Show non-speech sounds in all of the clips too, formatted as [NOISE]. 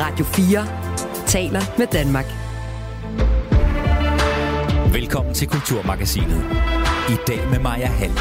Radio 4 taler med Danmark. Velkommen til Kulturmagasinet. I dag med Maja Hall.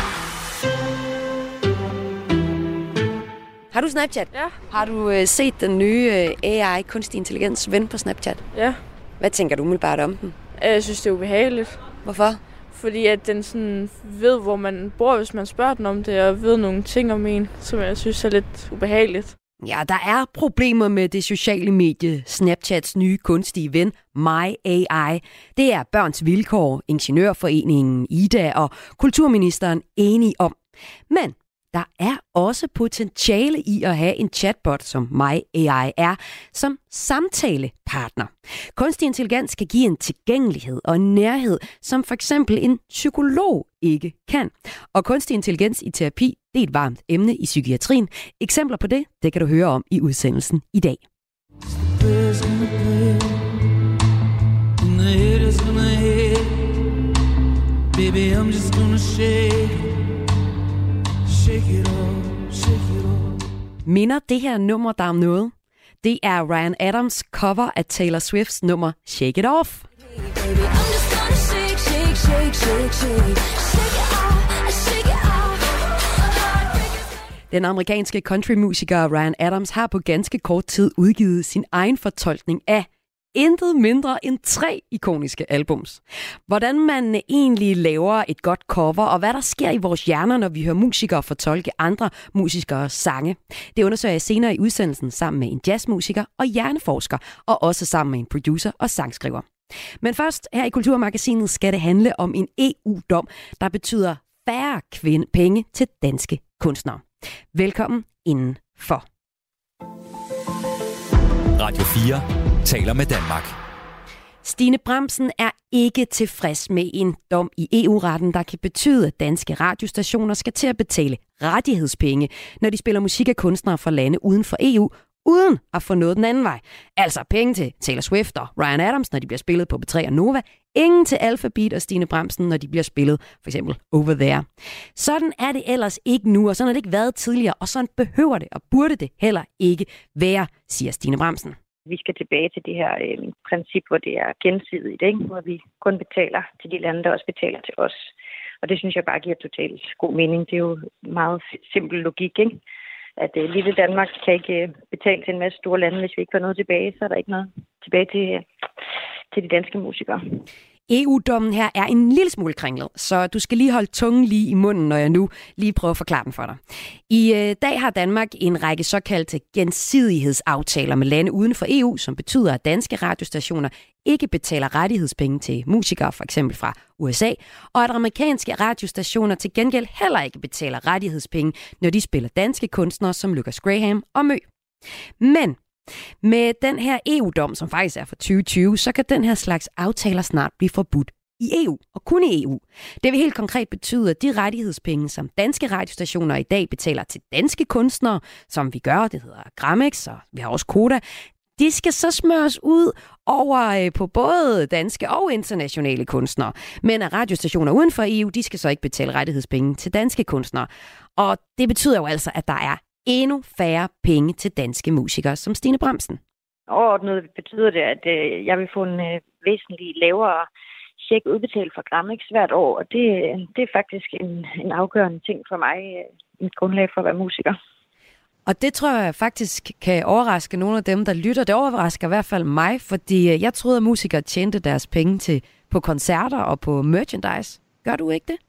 Har du Snapchat? Ja. Har du øh, set den nye øh, AI, kunstig intelligens, ven på Snapchat? Ja, Hvad tænker du umiddelbart om den? jeg synes, det er ubehageligt. Hvorfor? Fordi at den sådan ved, hvor man bor, hvis man spørger den om det, og ved nogle ting om en, som jeg synes er lidt ubehageligt. Ja, der er problemer med det sociale medie Snapchats nye kunstige ven, My AI. Det er Børns Vilkår, Ingeniørforeningen, IDA og Kulturministeren enige om. Men der er også potentiale i at have en chatbot, som My AI er, som samtalepartner. Kunstig intelligens kan give en tilgængelighed og en nærhed, som for eksempel en psykolog ikke kan. Og kunstig intelligens i terapi, det er et varmt emne i psykiatrien. Eksempler på det, det kan du høre om i udsendelsen i dag. Baby, I'm just gonna shake, Minder det her nummer der om noget? Det er Ryan Adams cover af Taylor Swifts nummer Shake It Off. Den amerikanske countrymusiker Ryan Adams har på ganske kort tid udgivet sin egen fortolkning af intet mindre end tre ikoniske albums. Hvordan man egentlig laver et godt cover, og hvad der sker i vores hjerner, når vi hører musikere fortolke andre musikere sange. Det undersøger jeg senere i udsendelsen sammen med en jazzmusiker og hjerneforsker, og også sammen med en producer og sangskriver. Men først her i Kulturmagasinet skal det handle om en EU-dom, der betyder færre kvinde penge til danske kunstnere. Velkommen indenfor. Radio 4 taler med Danmark. Stine Bremsen er ikke tilfreds med en dom i EU-retten, der kan betyde, at danske radiostationer skal til at betale rettighedspenge, når de spiller musik af kunstnere fra lande uden for EU, uden at få noget den anden vej. Altså penge til Taylor Swift og Ryan Adams, når de bliver spillet på B3 og Nova. Ingen til Alphabet og Stine Bremsen, når de bliver spillet for eksempel Over There. Sådan er det ellers ikke nu, og sådan har det ikke været tidligere, og sådan behøver det og burde det heller ikke være, siger Stine Bremsen vi skal tilbage til det her øh, princip, hvor det er gensidigt, ikke? hvor vi kun betaler til de lande, der også betaler til os. Og det synes jeg bare giver totalt god mening. Det er jo meget simpel logik, ikke? at øh, lille Danmark kan ikke øh, betale til en masse store lande, hvis vi ikke får noget tilbage, så er der ikke noget tilbage til, øh, til de danske musikere. EU-dommen her er en lille smule kringlet, så du skal lige holde tungen lige i munden, når jeg nu lige prøver at forklare den for dig. I øh, dag har Danmark en række såkaldte gensidighedsaftaler med lande uden for EU, som betyder, at danske radiostationer ikke betaler rettighedspenge til musikere, for eksempel fra USA, og at amerikanske radiostationer til gengæld heller ikke betaler rettighedspenge, når de spiller danske kunstnere som Lucas Graham og Mø. Men med den her EU-dom, som faktisk er fra 2020, så kan den her slags aftaler snart blive forbudt i EU, og kun i EU. Det vil helt konkret betyde, at de rettighedspenge, som danske radiostationer i dag betaler til danske kunstnere, som vi gør, det hedder Gramex, og vi har også Koda, de skal så smøres ud over øh, på både danske og internationale kunstnere. Men at radiostationer uden for EU, de skal så ikke betale rettighedspenge til danske kunstnere. Og det betyder jo altså, at der er endnu færre penge til danske musikere som Stine Bremsen. Overordnet betyder det, at øh, jeg vil få en øh, væsentlig lavere check udbetalt fra Gramex hvert år, og det, det er faktisk en, en afgørende ting for mig, øh, en grundlag for at være musiker. Og det tror jeg faktisk kan overraske nogle af dem, der lytter. Det overrasker i hvert fald mig, fordi jeg troede, at musikere tjente deres penge til på koncerter og på merchandise. Gør du ikke det?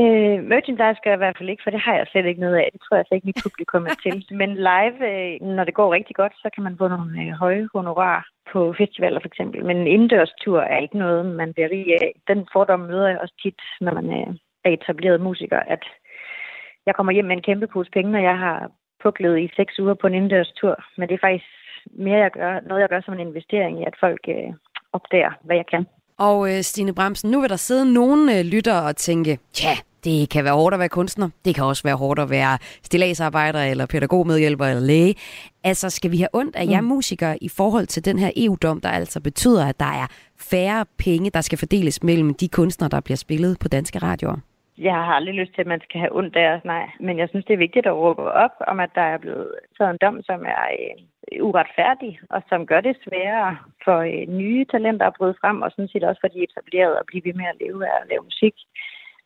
Øh, merchandise gør jeg i hvert fald ikke, for det har jeg slet ikke noget af. Det tror jeg slet ikke, mit publikum er til. [LAUGHS] Men live, øh, når det går rigtig godt, så kan man få nogle øh, høje honorar på festivaler for eksempel. Men en indendørstur er ikke noget, man bliver rig af. Den fordom møder jeg også tit, når man øh, er etableret musiker, at jeg kommer hjem med en kæmpe pose penge, når jeg har puklet i seks uger på en indendørstur. Men det er faktisk mere, jeg gør, noget, jeg gør som en investering i, at folk øh, opdager, hvad jeg kan. Og øh, Stine Bremsen, nu vil der sidde nogle øh, lyttere og tænke, ja, det kan være hårdt at være kunstner. Det kan også være hårdt at være stilladsarbejder eller pædagogmedhjælper eller læge. Altså, skal vi have ondt af jer musikere i forhold til den her EU-dom, der altså betyder, at der er færre penge, der skal fordeles mellem de kunstnere, der bliver spillet på danske radioer? jeg har aldrig lyst til, at man skal have ondt af os, nej. Men jeg synes, det er vigtigt at råbe op om, at der er blevet taget en dom, som er øh, uretfærdig, og som gør det sværere for øh, nye talenter at bryde frem, og sådan set også for de etablerede at blive ved med at leve af at lave musik.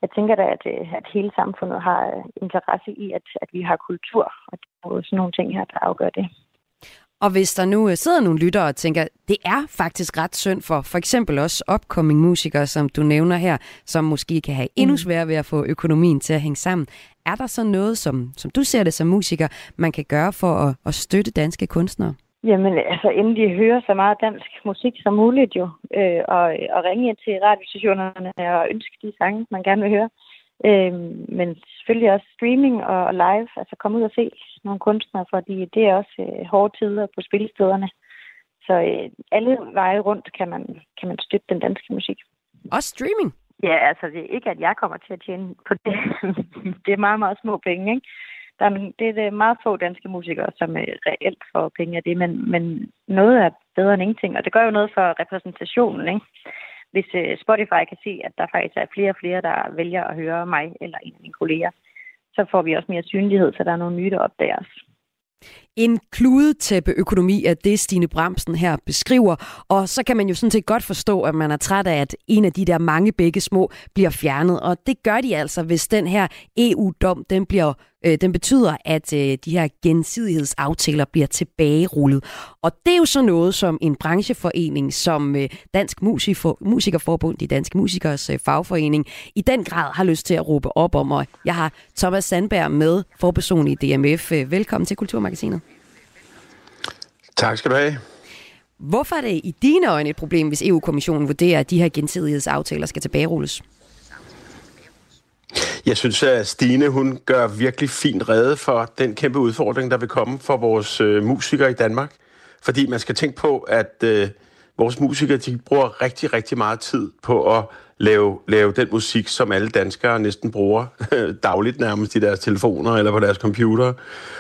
Jeg tænker da, at, øh, at hele samfundet har øh, interesse i, at, at vi har kultur, og det er sådan nogle ting her, der afgør det. Og hvis der nu øh, sidder nogle lyttere og tænker, det er faktisk ret synd for for eksempel også upcoming musikere, som du nævner her, som måske kan have endnu sværere ved at få økonomien til at hænge sammen. Er der så noget, som, som du ser det som musiker, man kan gøre for at, at støtte danske kunstnere? Jamen, altså, inden de hører så meget dansk musik som muligt jo, øh, og, og ringe ind til radiostationerne og ønske de sange, man gerne vil høre. Øh, men selvfølgelig også streaming og, og live, altså komme ud og se nogle kunstnere, fordi det er også øh, hårde tider på spillestederne. Så øh, alle veje rundt kan man, kan man støtte den danske musik. Også streaming? Ja, altså det er ikke, at jeg kommer til at tjene på det. [LAUGHS] det er meget, meget små penge, ikke? Der er, det er det meget få danske musikere, som øh, reelt får penge af det, men, men noget er bedre end ingenting, og det gør jo noget for repræsentationen, ikke? Hvis øh, Spotify kan se, at der faktisk er flere og flere, der vælger at høre mig eller en af mine kolleger, så får vi også mere synlighed, så der er nogle nye, der opdager os. En kludetæppeøkonomi er det, Stine Bramsen her beskriver. Og så kan man jo sådan set godt forstå, at man er træt af, at en af de der mange begge små bliver fjernet. Og det gør de altså, hvis den her EU-dom den bliver øh, den betyder, at øh, de her gensidighedsaftaler bliver tilbagerullet. Og det er jo så noget, som en brancheforening som øh, Dansk Musiker, Musikerforbund, de danske musikers øh, fagforening, i den grad har lyst til at råbe op om. Og jeg har Thomas Sandberg med, forperson i DMF. Øh, velkommen til Kulturmagasinet. Tak skal du have. Hvorfor er det i dine øjne et problem, hvis EU-kommissionen vurderer, at de her gensidighedsaftaler skal tilbagerulles? Jeg synes, at Stine hun gør virkelig fint rede for den kæmpe udfordring, der vil komme for vores øh, musikere i Danmark. Fordi man skal tænke på, at øh, vores musikere de bruger rigtig, rigtig meget tid på at lave, lave den musik, som alle danskere næsten bruger [LAUGHS] dagligt nærmest i deres telefoner eller på deres computer.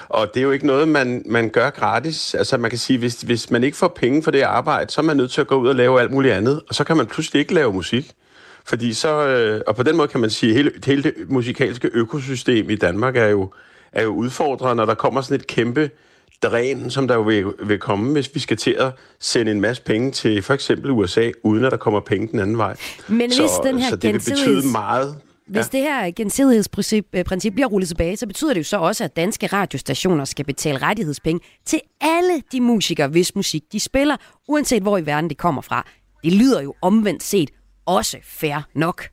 Og det er jo ikke noget, man, man gør gratis. Altså man kan sige, hvis, hvis man ikke får penge for det arbejde, så er man nødt til at gå ud og lave alt muligt andet. Og så kan man pludselig ikke lave musik. Fordi så, øh, og på den måde kan man sige, at hele, hele det musikalske økosystem i Danmark er jo, er jo udfordret, når der kommer sådan et kæmpe dræn, som der jo vil, vil komme, hvis vi skal til at sende en masse penge til for eksempel USA, uden at der kommer penge den anden vej. Men så, hvis den her så det vil betyde meget. Hvis ja. det her gensidighedsprincip øh, bliver rullet tilbage, så betyder det jo så også, at danske radiostationer skal betale rettighedspenge til alle de musikere, hvis musik de spiller, uanset hvor i verden de kommer fra. Det lyder jo omvendt set også fair nok.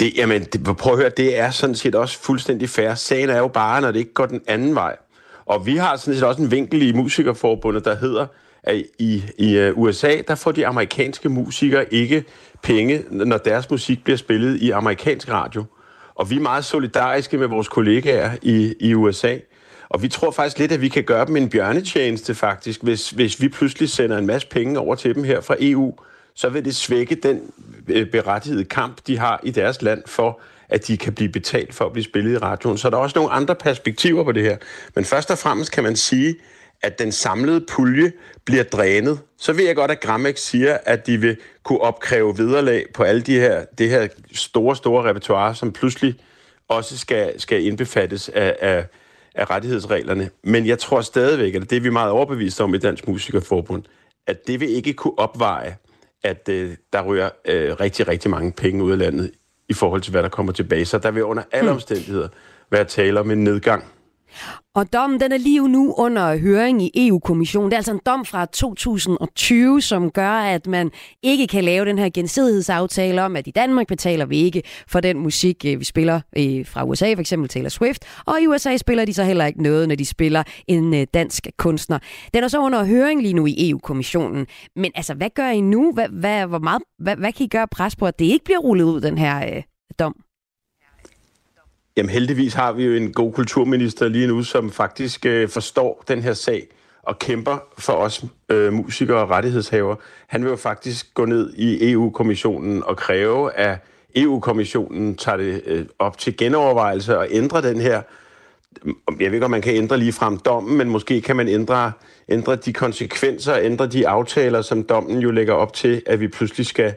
Det, jamen, det, prøv at høre, det er sådan set også fuldstændig fair. Sagen er jo bare, når det ikke går den anden vej. Og vi har sådan set også en vinkel i Musikerforbundet, der hedder, at i, i øh, USA, der får de amerikanske musikere ikke penge, når deres musik bliver spillet i amerikansk radio. Og vi er meget solidariske med vores kollegaer i, i USA. Og vi tror faktisk lidt, at vi kan gøre dem en bjørnetjeneste faktisk, hvis, hvis vi pludselig sender en masse penge over til dem her fra EU, så vil det svække den øh, berettigede kamp, de har i deres land for, at de kan blive betalt for at blive spillet i radioen. Så der er også nogle andre perspektiver på det her. Men først og fremmest kan man sige, at den samlede pulje bliver drænet. Så ved jeg godt, at Gramex siger, at de vil kunne opkræve vederlag på alle de her, det her store, store repertoire, som pludselig også skal, skal indbefattes af, af, af rettighedsreglerne. Men jeg tror stadigvæk, at det er vi meget overbevist om i Dansk Musikerforbund, at det vil ikke kunne opveje at øh, der rører øh, rigtig, rigtig mange penge ud af landet i forhold til, hvad der kommer tilbage. Så der vil under alle hmm. omstændigheder være tale om en nedgang. Og dommen den er lige nu under høring i EU-kommissionen. Det er altså en dom fra 2020, som gør, at man ikke kan lave den her gensidighedsaftale om, at i Danmark betaler vi ikke for den musik, øh, vi spiller øh, fra USA, for eksempel Taylor Swift. Og i USA spiller de så heller ikke noget, når de spiller en øh, dansk kunstner. Den er så under høring lige nu i EU-kommissionen. Men altså, hvad gør I nu? Hvad, hvad, hvor meget, hvad, hvad kan I gøre pres på, at det ikke bliver rullet ud, den her øh, dom? Jamen heldigvis har vi jo en god kulturminister lige nu, som faktisk øh, forstår den her sag og kæmper for os øh, musikere og rettighedshaver. Han vil jo faktisk gå ned i EU-kommissionen og kræve, at EU-kommissionen tager det øh, op til genovervejelse og ændre den her mm, jeg ved ikke, om man kan ændre lige frem dommen, men måske kan man ændre, ændre de konsekvenser, ændre de aftaler, som dommen jo lægger op til, at vi pludselig skal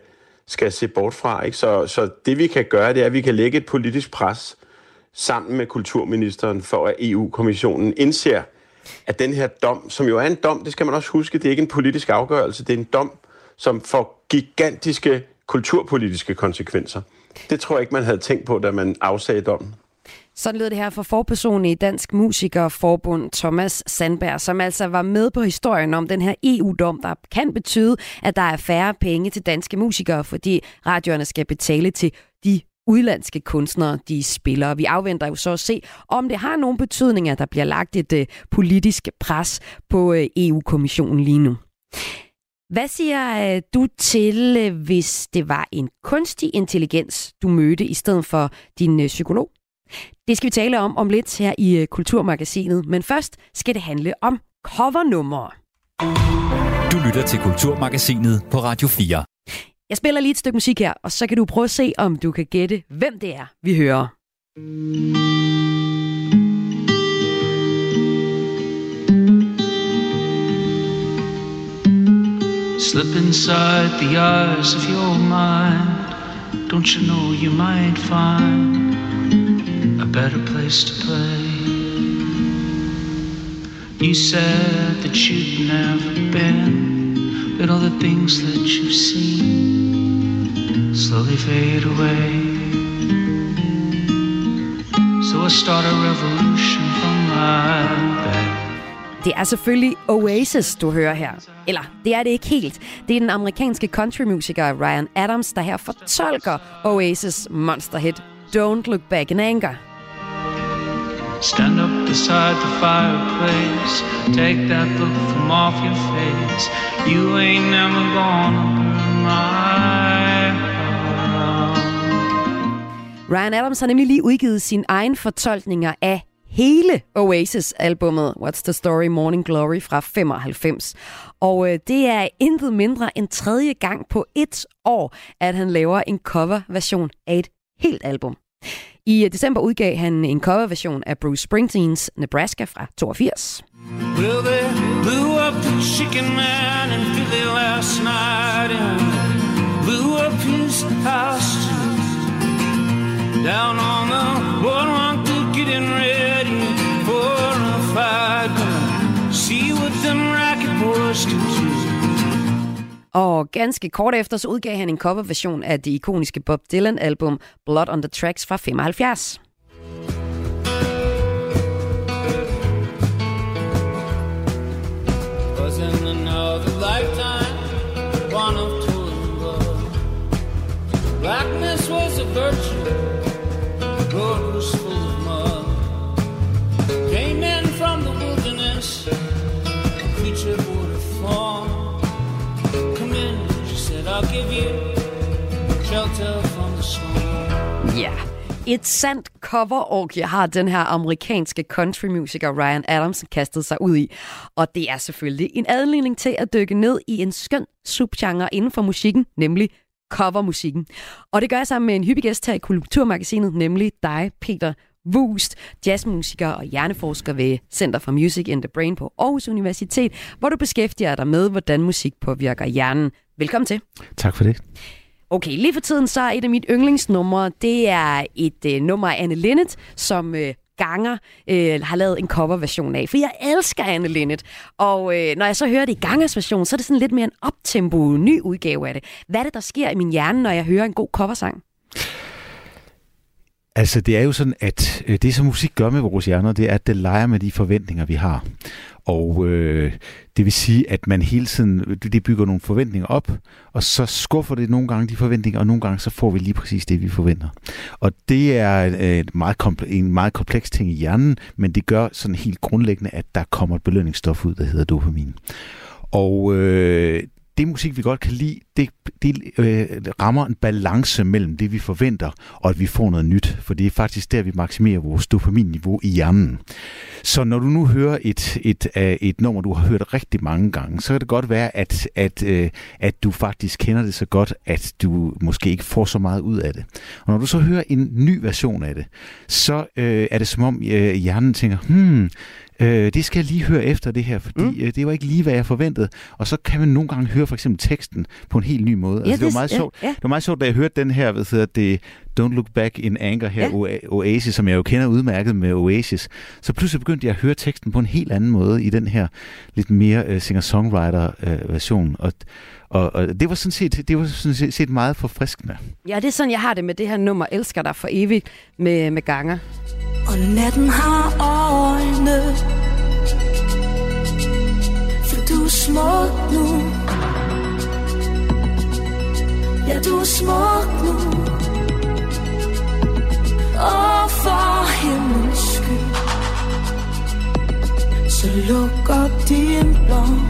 skal se bort fra. Ikke? Så, så det vi kan gøre, det er, at vi kan lægge et politisk pres sammen med kulturministeren for, at EU-kommissionen indser, at den her dom, som jo er en dom, det skal man også huske, det er ikke en politisk afgørelse, det er en dom, som får gigantiske kulturpolitiske konsekvenser. Det tror jeg ikke, man havde tænkt på, da man afsagde dommen. Sådan lød det her for forpersonen i Dansk Musikerforbund, Thomas Sandberg, som altså var med på historien om den her EU-dom, der kan betyde, at der er færre penge til danske musikere, fordi radioerne skal betale til de udlandske kunstnere, de spiller. Vi afventer jo så at se, om det har nogen betydning, at der bliver lagt et øh, politisk pres på øh, EU-kommissionen lige nu. Hvad siger øh, du til, øh, hvis det var en kunstig intelligens, du mødte i stedet for din øh, psykolog? Det skal vi tale om om lidt her i Kulturmagasinet, men først skal det handle om covernumre. Du lytter til Kulturmagasinet på Radio 4. Jeg spiller lige et stykke musik her, og så kan du prøve at se, om du kan gætte, hvem det er, vi hører. Slip inside the eyes of your mind. Don't you know you might find a better place to play? You said that you'd never been, but all the things that you've seen slowly fade away. So I start a revolution from my bed. Det er selvfølgelig Oasis, du hører her. Eller, det er det ikke helt. Det er den amerikanske countrymusiker Ryan Adams, der her fortolker Oasis monsterhit Don't Look Back in Anger. Stand up beside the fireplace. Take that look from off your face. You ain't never gonna burn my Ryan Adams har nemlig lige udgivet sine egen fortolkninger af hele Oasis-albummet What's the Story Morning Glory fra 95. Og øh, det er intet mindre end tredje gang på et år, at han laver en coverversion af et helt album. I øh, december udgav han en coverversion af Bruce Springsteens Nebraska fra 82. Well, they blew up the chicken man in Philly last night and blew up his house. Down on the boardwalk, they're getting ready for a fight. Gonna see what them racket boys can do. Og ganske kort efter så udgav han en coverversion af det ikoniske Bob Dylan-album Blood on the Tracks fra 75. Ja. Ja, et sandt cover har den her amerikanske countrymusiker Ryan Adams kastet sig ud i. Og det er selvfølgelig en anledning til at dykke ned i en skøn subgenre inden for musikken, nemlig covermusikken. Og det gør jeg sammen med en hyppig gæst her i Kulturmagasinet, nemlig dig, Peter Wust, jazzmusiker og hjerneforsker ved Center for Music in the Brain på Aarhus Universitet, hvor du beskæftiger dig med, hvordan musik påvirker hjernen. Velkommen til. Tak for det. Okay, lige for tiden så er et af mit yndlingsnumre, det er et øh, nummer af Anne Linnet, som øh, Ganger øh, har lavet en coverversion af. For jeg elsker Anne Linnet. Og øh, når jeg så hører det i Gangers version, så er det sådan lidt mere en optempo, ny udgave af det. Hvad er det, der sker i min hjerne, når jeg hører en god coversang? Altså, det er jo sådan, at øh, det, som musik gør med vores hjerner, det er, at det leger med de forventninger, vi har. Og øh, det vil sige, at man hele tiden, det bygger nogle forventninger op, og så skuffer det nogle gange de forventninger, og nogle gange så får vi lige præcis det, vi forventer. Og det er øh, et meget komple- en meget kompleks ting i hjernen, men det gør sådan helt grundlæggende, at der kommer et belønningsstof ud, der hedder dopamin. Og øh, det musik, vi godt kan lide, det, det øh, rammer en balance mellem det, vi forventer, og at vi får noget nyt. For det er faktisk der, vi maksimerer vores dopaminniveau i hjernen. Så når du nu hører et, et, et, et nummer, du har hørt rigtig mange gange, så kan det godt være, at, at, øh, at du faktisk kender det så godt, at du måske ikke får så meget ud af det. Og når du så hører en ny version af det, så øh, er det som om øh, hjernen tænker, hmm, Øh, det skal jeg lige høre efter det her, fordi mm. øh, det var ikke lige, hvad jeg forventede. Og så kan man nogle gange høre for eksempel teksten på en helt ny måde. Ja, altså, det, det- var meget ja, sjovt. ja. det var meget sjovt, da jeg hørte den her, hvad hedder det, Don't Look Back in Anger her, Ja. Oasis, som jeg jo kender udmærket med Oasis. Så pludselig begyndte jeg at høre teksten på en helt anden måde i den her lidt mere uh, singer-songwriter-version. og, og, og det var sådan set, det var sådan set meget forfriskende. Ja, det er sådan, jeg har det med det her nummer, Elsker dig for evigt, med, med ganger. Og natten har øjne. For du er smuk nu. Ja, du er smuk nu. Og for himlens skyld Så luk op din blomst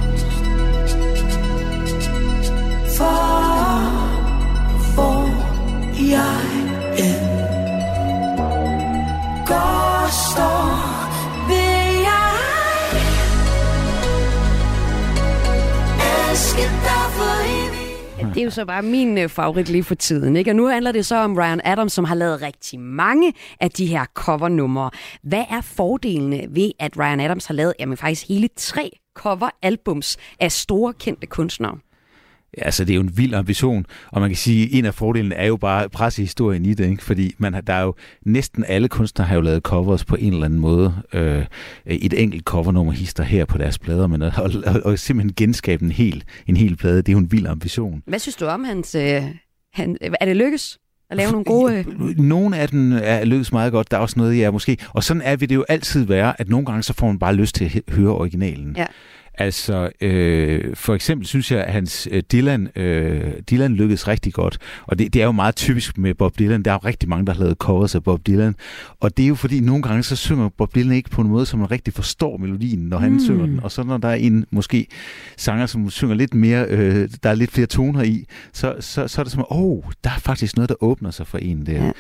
det er jo så bare min øh, favorit lige for tiden. Ikke? Og nu handler det så om Ryan Adams, som har lavet rigtig mange af de her covernumre. Hvad er fordelene ved, at Ryan Adams har lavet jamen, faktisk hele tre coveralbums af store kendte kunstnere? Ja, altså det er jo en vild ambition, og man kan sige, at en af fordelene er jo bare pressehistorien i det, ikke? fordi man har, der er jo næsten alle kunstnere har jo lavet covers på en eller anden måde. Øh, et enkelt covernummer hister her på deres plader, men at, og, og, og simpelthen genskabe en hel, en hel plade, det er jo en vild ambition. Hvad synes du om hans... Øh, han, er det lykkes at lave nogle gode... Øh... Nogle af dem er løs meget godt, der er også noget, jeg måske... Og sådan er vi det jo altid være, at nogle gange så får man bare lyst til at høre originalen. Ja. Altså, øh, for eksempel synes jeg, at hans øh, Dylan, øh, Dylan lykkedes rigtig godt. Og det, det er jo meget typisk med Bob Dylan. Der er jo rigtig mange, der har lavet covers af Bob Dylan. Og det er jo fordi, nogle gange så synger Bob Dylan ikke på en måde, som man rigtig forstår melodien, når han Mm. synger den. Og så når der er en måske sanger, som synger lidt mere, øh, der er lidt flere toner i, så, så, så er det som, åh, oh, der er faktisk noget, der åbner sig for en der. Ja. Det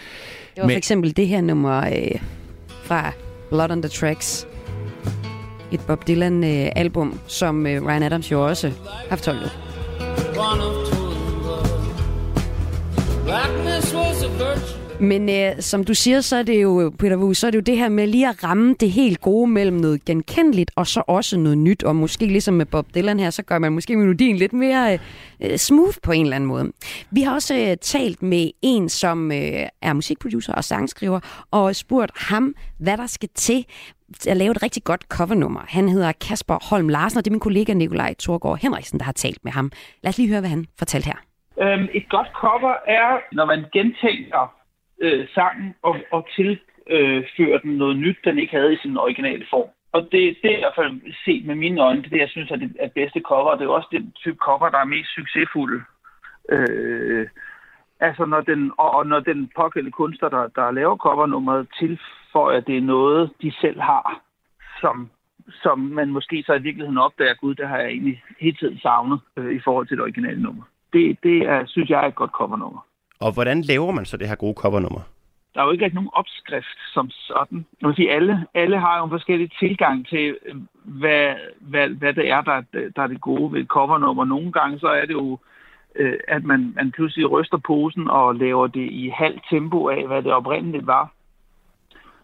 var Men- for eksempel det her nummer øh, fra Blood on the Tracks. Et Bob Dylan-album, øh, som øh, Ryan Adams jo også har fortolket. Men øh, som du siger, så er det jo, Peter Wu, så er det jo det her med lige at ramme det helt gode mellem noget genkendeligt, og så også noget nyt. Og måske ligesom med Bob Dylan her, så gør man måske melodien lidt mere øh, smooth på en eller anden måde. Vi har også øh, talt med en, som øh, er musikproducer og sangskriver, og spurgt ham, hvad der skal til at lave et rigtig godt covernummer. Han hedder Kasper Holm Larsen, og det er min kollega Nikolaj Thorgård Henriksen, der har talt med ham. Lad os lige høre, hvad han fortalte her. Øhm, et godt cover er, når man gentænker øh, sangen og, og tilfører den noget nyt, den ikke havde i sin originale form. Og det, det er i hvert fald set med mine øjne, det er det, jeg synes er det er bedste cover. Det er også den type cover, der er mest succesfulde. Øh, altså når den, og, og når den pågældende kunstner, der, der laver covernummeret, tilføjer det er noget, de selv har, som, som man måske så i virkeligheden opdager, gud, det har jeg egentlig hele tiden savnet øh, i forhold til det originale nummer. Det, det er, synes jeg er et godt covernummer. Og hvordan laver man så det her gode covernummer? Der er jo ikke rigtig nogen opskrift som sådan. Jeg vil sige, alle, alle har jo en forskellig tilgang til, øh, hvad, hvad, hvad det er, der, er- der er det gode ved et covernummer. Nogle gange så er det jo, øh, at man, man pludselig ryster posen og laver det i halv tempo af, hvad det oprindeligt var.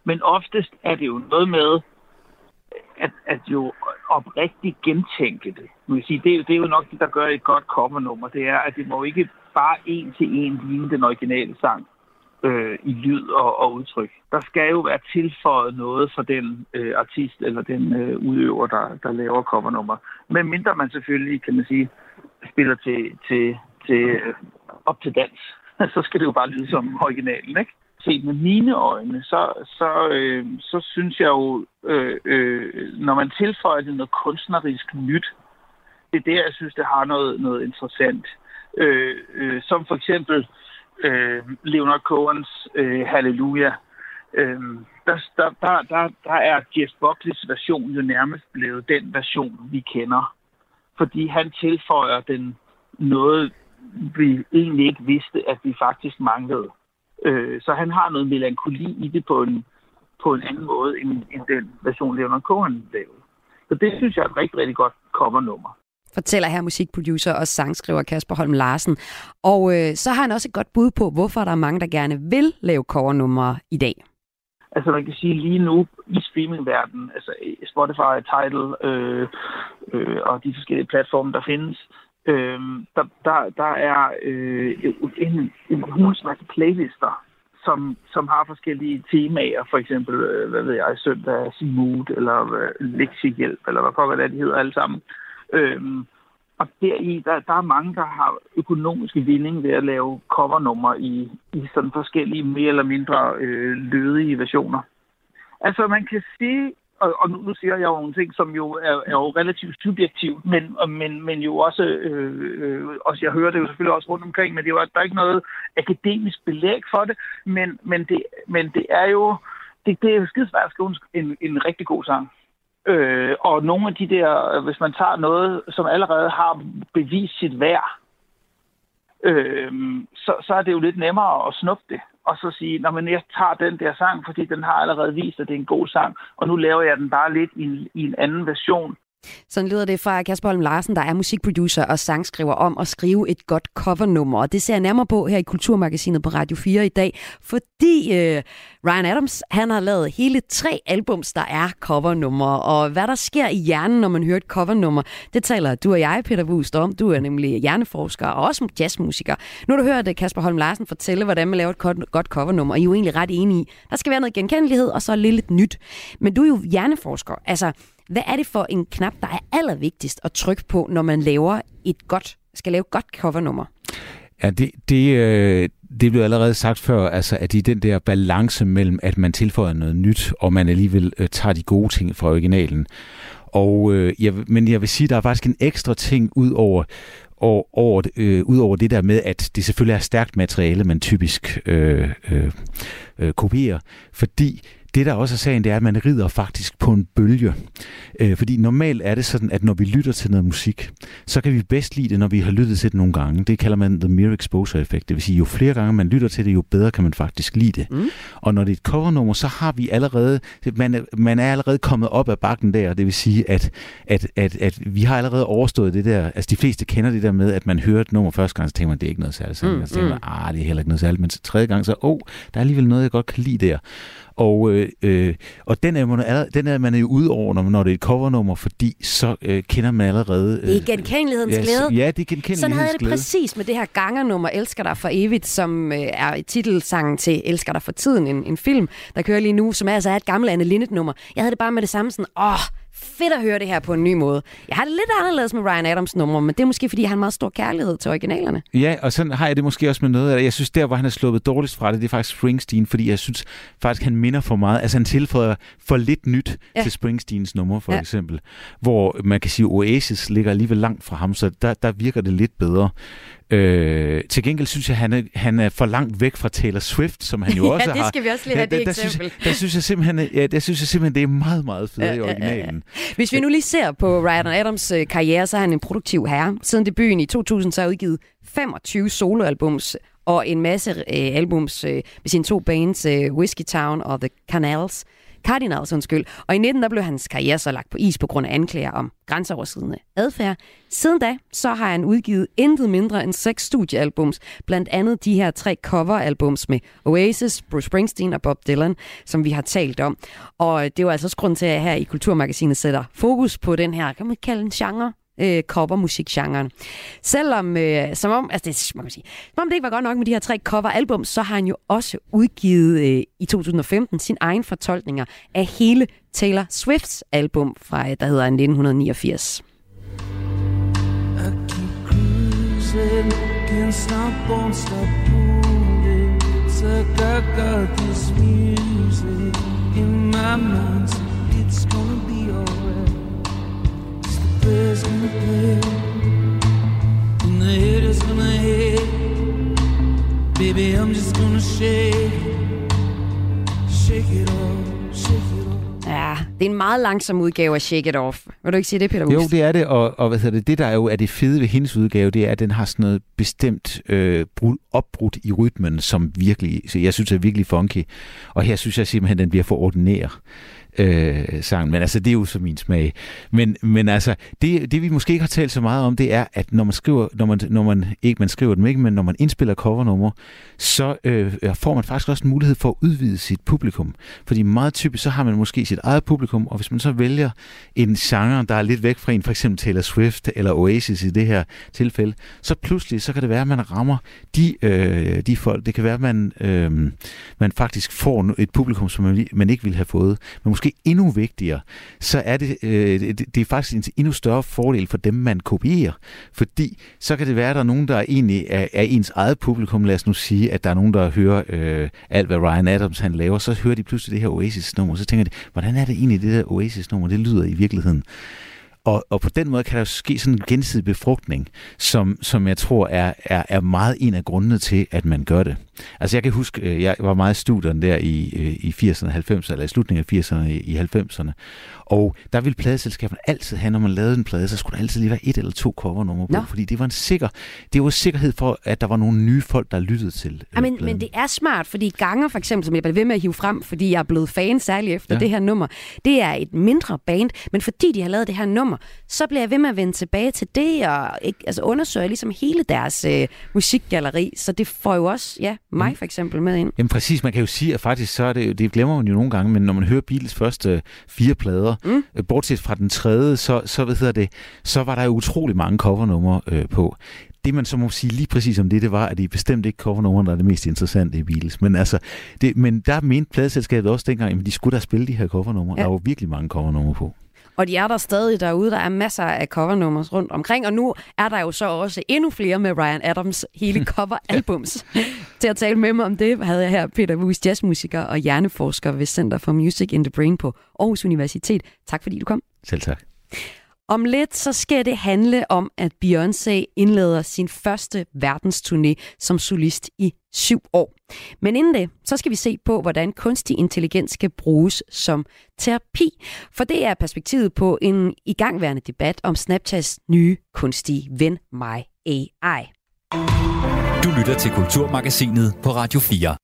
Men oftest er det jo noget med, at, at jo oprigtigt gentænke det. Man kan sige, det, er jo- det er jo nok det, der gør et godt covernummer. Det er, at det må ikke bare en til en ligne den originale sang øh, i lyd og, og udtryk. Der skal jo være tilføjet noget for den øh, artist eller den øh, udøver, der, der laver covernummer. Men mindre man selvfølgelig, kan man sige, spiller til, til, til øh, op til dans, [LAUGHS] så skal det jo bare lyde som originalen, ikke? Set med mine øjne, så, så, øh, så synes jeg jo, øh, øh, når man tilføjer det noget kunstnerisk nyt, det er der, jeg synes, det har noget, noget interessant. Øh, øh, som for eksempel øh, Leonard Cohens øh, Halleluja. Øh, der, der, der, der, der er Jeff Buckleys version jo nærmest blevet den version, vi kender. Fordi han tilføjer den noget, vi egentlig ikke vidste, at vi faktisk manglede. Øh, så han har noget melankoli i det på en, på en anden måde, end, end den version, Leonard Cohen lavede. Så det synes jeg er et rigtig, rigtig godt covernummer. fortæller her musikproducer og sangskriver Kasper Holm Larsen. Og øh, så har han også et godt bud på, hvorfor der er mange, der gerne vil lave covernumre i dag. Altså man kan sige lige nu i streamingverdenen, altså Spotify, Tidal øh, øh, og de forskellige platforme, der findes, øh, der, der, der er øh, en, en hulens masse playlister, som, som har forskellige temaer, for eksempel, øh, hvad ved jeg, søndags mood, eller øh, lektiehjælp, eller hvad pokker det, de hedder alle sammen. Øh, og deri, der, der er mange, der har økonomiske vinding ved at lave covernumre i, i sådan forskellige mere eller mindre øh, lødige versioner. Altså man kan sige, og, og nu siger jeg jo nogle ting, som jo er, er jo relativt subjektivt, men, men, men jo også, øh, øh, også, jeg hører det jo selvfølgelig også rundt omkring, men det er jo, der er ikke noget akademisk belæg for det, men, men, det, men det er jo, det, det er jo skidesvært at skrive en, en rigtig god sang. Øh, og nogle af de der, hvis man tager noget, som allerede har bevist sit værd, øh, så, så er det jo lidt nemmere at snuppe det. Og så sige, når man jeg tager den der sang, fordi den har allerede vist, at det er en god sang, og nu laver jeg den bare lidt i, i en anden version. Sådan lyder det fra Kasper Holm Larsen, der er musikproducer og sangskriver om at skrive et godt covernummer. Og det ser jeg nærmere på her i Kulturmagasinet på Radio 4 i dag, fordi øh, Ryan Adams han har lavet hele tre albums, der er covernumre. Og hvad der sker i hjernen, når man hører et covernummer, det taler du og jeg, Peter Wust, om. Du er nemlig hjerneforsker og også jazzmusiker. Nu har du hørt øh, Kasper Holm Larsen fortælle, hvordan man laver et godt covernummer, og I er jo egentlig ret enige i. Der skal være noget genkendelighed, og så lidt nyt. Men du er jo hjerneforsker. Altså, hvad er det for en knap, der er allervigtigst at trykke på, når man laver et godt, skal lave et godt covernummer? Ja, det, det, øh, det blev allerede sagt før, altså at i den der balance mellem, at man tilføjer noget nyt, og man alligevel øh, tager de gode ting fra originalen. Og, øh, jeg, men jeg vil sige, der er faktisk en ekstra ting ud over, over, over, øh, ud over det der med, at det selvfølgelig er stærkt materiale, man typisk øh, øh, øh, kopierer, fordi det, der også er sagen, det er, at man rider faktisk på en bølge. Øh, fordi normalt er det sådan, at når vi lytter til noget musik, så kan vi bedst lide det, når vi har lyttet til det nogle gange. Det kalder man the mere exposure effect. Det vil sige, jo flere gange man lytter til det, jo bedre kan man faktisk lide det. Mm. Og når det er et covernummer, så har vi allerede, man, man er allerede kommet op af bakken der. Det vil sige, at, at, at, at vi har allerede overstået det der. Altså de fleste kender det der med, at man hører et nummer første gang, så tænker man, det er ikke noget særligt. Så mm, tænker man, mm. ah, det er heller ikke noget særligt. Men tredje gang, så, åh, oh, der er alligevel noget, jeg godt kan lide der. Og, øh, øh, og den, er man, den er man jo ude over, når, når det er et covernummer, fordi så øh, kender man allerede... Øh, det er genkendelighedens ja, glæde. Ja, det er genkendelighedens Sådan havde jeg det glæde. præcis med det her gangernummer, Elsker dig for evigt, som øh, er titelsangen til Elsker dig for tiden, en, en film, der kører lige nu, som altså er et gammelt Anne Linnet-nummer. Jeg havde det bare med det samme sådan, åh, fedt at høre det her på en ny måde. Jeg har det lidt anderledes med Ryan Adams nummer, men det er måske, fordi han har en meget stor kærlighed til originalerne. Ja, og sådan har jeg det måske også med noget af. Jeg synes, der hvor han er sluppet dårligst fra det, det er faktisk Springsteen, fordi jeg synes faktisk, han minder for meget. Altså han tilføjer for lidt nyt ja. til Springsteens nummer, for ja. eksempel. Hvor man kan sige, Oasis ligger alligevel langt fra ham, så der, der virker det lidt bedre. Øh, til gengæld synes jeg, han er, han er for langt væk fra Taylor Swift, som han jo [LAUGHS] ja, også har. det skal vi også lige have ja, det der, eksempel. Der synes, der synes jeg simpelthen, ja, der synes jeg simpelthen, det er meget, meget fedt ja, i originalen. Ja, ja. Hvis vi nu lige ser på Ryan Adams øh, karriere, så er han en produktiv herre. Siden debuten i 2000, så har udgivet 25 soloalbums og en masse øh, albums øh, med sine to bands, øh, Whiskey Town og The Canals. Cardinals, undskyld. Og i 19 der blev hans karriere så lagt på is på grund af anklager om grænseoverskridende adfærd. Siden da, så har han udgivet intet mindre end seks studiealbums, blandt andet de her tre coveralbums med Oasis, Bruce Springsteen og Bob Dylan, som vi har talt om. Og det er jo altså også grund til, at jeg her i Kulturmagasinet sætter fokus på den her, kan man kalde en genre, øh, covermusikgenren. Selvom, øh, som om, altså det, må man sige, som om det ikke var godt nok med de her tre coveralbum, så har han jo også udgivet øh, i 2015 sin egen fortolkninger af hele Taylor Swifts album fra, øh, der hedder 1989. I keep cruising, can't stop, won't stop moving. It's like I got this music in my Prayers gonna play, and the haters gonna hate. Baby, I'm just gonna shake, shake it off, shake it off. Ja, det er en meget langsom udgave af Shake It Off. Vil du ikke sige det, Peter Jo, Wust? det er det, og, og hvad hedder det, det der er jo er det fede ved hendes udgave, det er, at den har sådan noget bestemt øh, brud, opbrudt i rytmen, som virkelig, så jeg synes er virkelig funky. Og her synes jeg simpelthen, at den bliver for ordinær øh, sangen. Men altså, det er jo så min smag. Men, men altså, det, det vi måske ikke har talt så meget om, det er, at når man skriver, når man, når man ikke man skriver dem ikke, men når man indspiller covernummer, så øh, får man faktisk også en mulighed for at udvide sit publikum. Fordi meget typisk, så har man måske sit eget publikum, og hvis man så vælger en genre, der er lidt væk fra en, for eksempel Taylor Swift eller Oasis i det her tilfælde, så pludselig, så kan det være, at man rammer de, øh, de folk. Det kan være, at man, øh, man faktisk får et publikum, som man, man ikke ville have fået. Men måske endnu vigtigere, så er det, øh, det, det er faktisk en endnu større fordel for dem, man kopierer. Fordi så kan det være, at der er nogen, der egentlig er, er ens eget publikum. Lad os nu sige, at der er nogen, der hører øh, alt, hvad Ryan Adams han laver. Så hører de pludselig det her Oasis-nummer. Så tænker de, hvordan er det egentlig, det der Oasis-nummer, det lyder i virkeligheden? Og, og på den måde kan der jo ske sådan en gensidig befrugtning, som, som jeg tror er, er, er meget en af grundene til, at man gør det. Altså jeg kan huske, øh, jeg var meget i studierne der i, øh, i 80'erne og 90'erne, eller i slutningen af 80'erne i 90'erne. Og der ville pladeselskaberne altid have, når man lavede en plade, så skulle der altid lige være et eller to covernumre på, Nå. fordi det var en sikker, det var sikkerhed for, at der var nogle nye folk, der lyttede til øh, Ja, men, men det er smart, fordi Ganger for eksempel, som jeg bliver ved med at hive frem, fordi jeg er blevet fan særligt efter Ja. det her nummer, det er et mindre band, men fordi de har lavet det her nummer, så bliver jeg ved med at vende tilbage til det, og ikke, altså undersøger ligesom hele deres øh, musikgalleri, så det får jo også, ja, mig for eksempel med ind. Jamen præcis, man kan jo sige, at faktisk så er det, det glemmer man jo nogle gange, men når man hører Beatles første fire plader, Mm. bortset fra den tredje, så, så, hvad hedder det, så var der jo utrolig mange covernumre øh, på. Det man så må sige lige præcis om det, det var, at det er bestemt ikke covernumre, der er det mest interessante i Beatles. Men, altså, det, men der mente pladeselskabet også dengang, at de skulle da spille de her covernumre. Ja. Der var virkelig mange covernumre på. Og de er der stadig derude. Der er masser af covernumre rundt omkring. Og nu er der jo så også endnu flere med Ryan Adams hele [LAUGHS] coveralbums. Til at tale med mig om det, havde jeg her Peter Wus, jazzmusiker og hjerneforsker ved Center for Music in the Brain på Aarhus Universitet. Tak fordi du kom. Selv tak. Om lidt så skal det handle om, at Beyoncé indleder sin første verdensturné som solist i syv år. Men inden det, så skal vi se på, hvordan kunstig intelligens skal bruges som terapi. For det er perspektivet på en igangværende debat om Snapchats nye kunstige ven, My AI. Du lytter til Kulturmagasinet på Radio 4.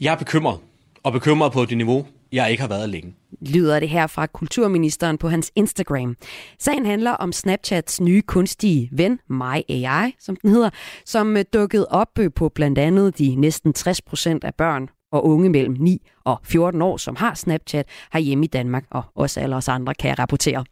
Jeg er bekymret, og bekymret på det niveau, jeg ikke har været længe. lyder det her fra kulturministeren på hans Instagram. Sagen handler om Snapchats nye kunstige ven, My AI, som den hedder, som øh, dukkede op øh, på blandt andet de næsten 60 procent af børn og unge mellem 9 og 14 år, som har Snapchat herhjemme i Danmark, og også alle os andre kan jeg rapportere.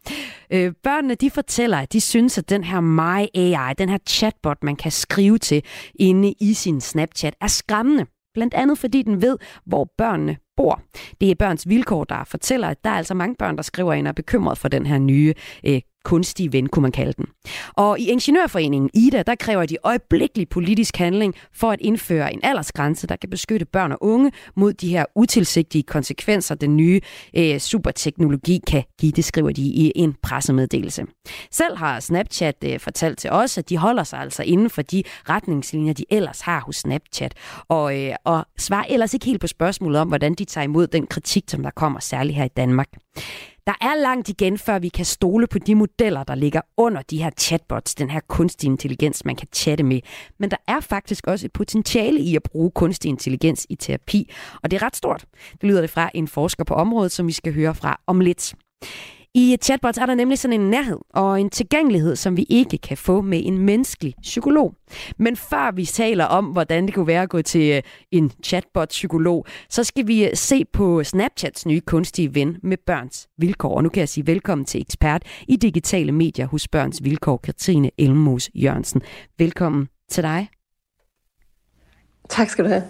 Øh, børnene de fortæller, at de synes, at den her My AI, den her chatbot, man kan skrive til inde i sin Snapchat, er skræmmende. Blandt andet fordi den ved, hvor børnene bor. Det er børns vilkår, der fortæller, at der er altså mange børn, der skriver ind og er bekymret for den her nye øh, kunstige ven, kunne man kalde den. Og i Ingeniørforeningen IDA, der kræver de øjeblikkelig politisk handling for at indføre en aldersgrænse, der kan beskytte børn og unge mod de her utilsigtede konsekvenser, den nye øh, superteknologi kan give, det skriver de i en pressemeddelelse. Selv har Snapchat øh, fortalt til os, at de holder sig altså inden for de retningslinjer, de ellers har hos Snapchat, og, øh, og svarer ellers ikke helt på spørgsmålet om, hvordan de tager imod den kritik, som der kommer særligt her i Danmark. Der er langt igen, før vi kan stole på de modeller, der ligger under de her chatbots, den her kunstig intelligens, man kan chatte med. Men der er faktisk også et potentiale i at bruge kunstig intelligens i terapi, og det er ret stort. Det lyder det fra en forsker på området, som vi skal høre fra om lidt. I chatbots er der nemlig sådan en nærhed og en tilgængelighed, som vi ikke kan få med en menneskelig psykolog. Men før vi taler om, hvordan det kunne være at gå til øh, en chatbot-psykolog, så skal vi øh, se på Snapchats nye kunstige ven med børns vilkår. Og nu kan jeg sige velkommen til ekspert i digitale medier hos Børns Vilkår, Katrine Elmos Jørgensen. Velkommen til dig. Tak skal du have.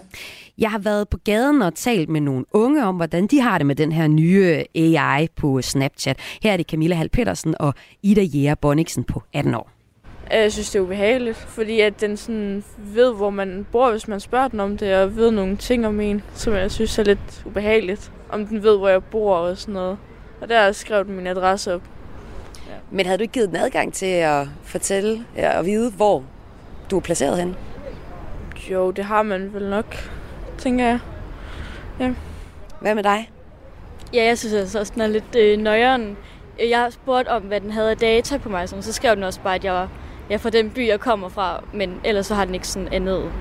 Jeg har været på gaden og talt med nogle unge om, hvordan de har det med den her nye AI på Snapchat. Her er det Camilla Hal Petersen og Ida Jæger Bonniksen på 18 år. Jeg synes, det er ubehageligt, fordi at den sådan ved, hvor man bor, hvis man spørger den om det, og ved nogle ting om en, som jeg synes er lidt ubehageligt. Om den ved, hvor jeg bor og sådan noget. Og der har jeg skrevet min adresse op. Men havde du ikke givet den adgang til at fortælle og vide, hvor du er placeret henne? Jo, det har man vel nok, tænker jeg. Ja. Hvad med dig? Ja, jeg synes altså også, den er lidt øh, nøjeren. Jeg har spurgt om, hvad den havde af data på mig, så skrev den også bare, at jeg var jeg er fra den by, jeg kommer fra, men ellers så har den ikke sådan andet.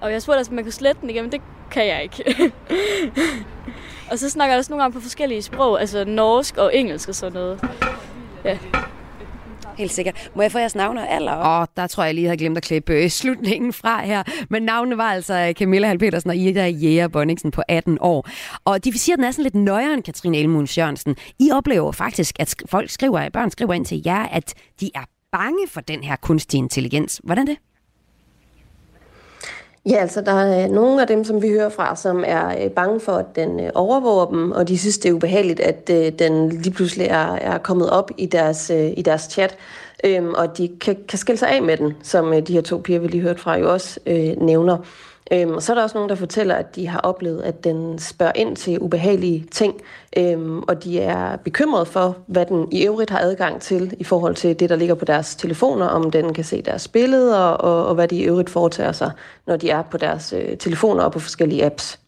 Og jeg spurgte også, om man kunne slette den igen, men det kan jeg ikke. [LAUGHS] og så snakker jeg også nogle gange på forskellige sprog, altså norsk og engelsk og sådan noget. Ja. Helt sikkert. Må jeg få jeres navne og alder? Åh, oh, der tror jeg lige, havde glemt at klippe øh, slutningen fra her. Men navnene var altså øh, Camilla Hal Petersen og Ida Jæger Bonningsen på 18 år. Og de vil sige, at den er sådan lidt nøjere end Katrine Elmund Jørgensen. I oplever faktisk, at folk skriver, børn skriver ind til jer, at de er bange for den her kunstig intelligens. Hvordan det? Ja, altså der er øh, nogle af dem, som vi hører fra, som er øh, bange for, at den øh, overvåger dem, og de synes, det er ubehageligt, at den lige pludselig er, er kommet op i deres, i deres chat, øhm, og de kan, kan skille sig af med den, som de her to piger, vi lige hørte fra, jo også øh, nævner. Øhm, og så er der også nogen, der fortæller, at de har oplevet, at den spørger ind til ubehagelige ting, øhm, og de er bekymrede for, hvad den i øvrigt har adgang til i forhold til det, der ligger på deres telefoner, om den kan se deres billeder, og, og hvad de i øvrigt foretager sig, når de er på deres øh, telefoner og på forskellige apps.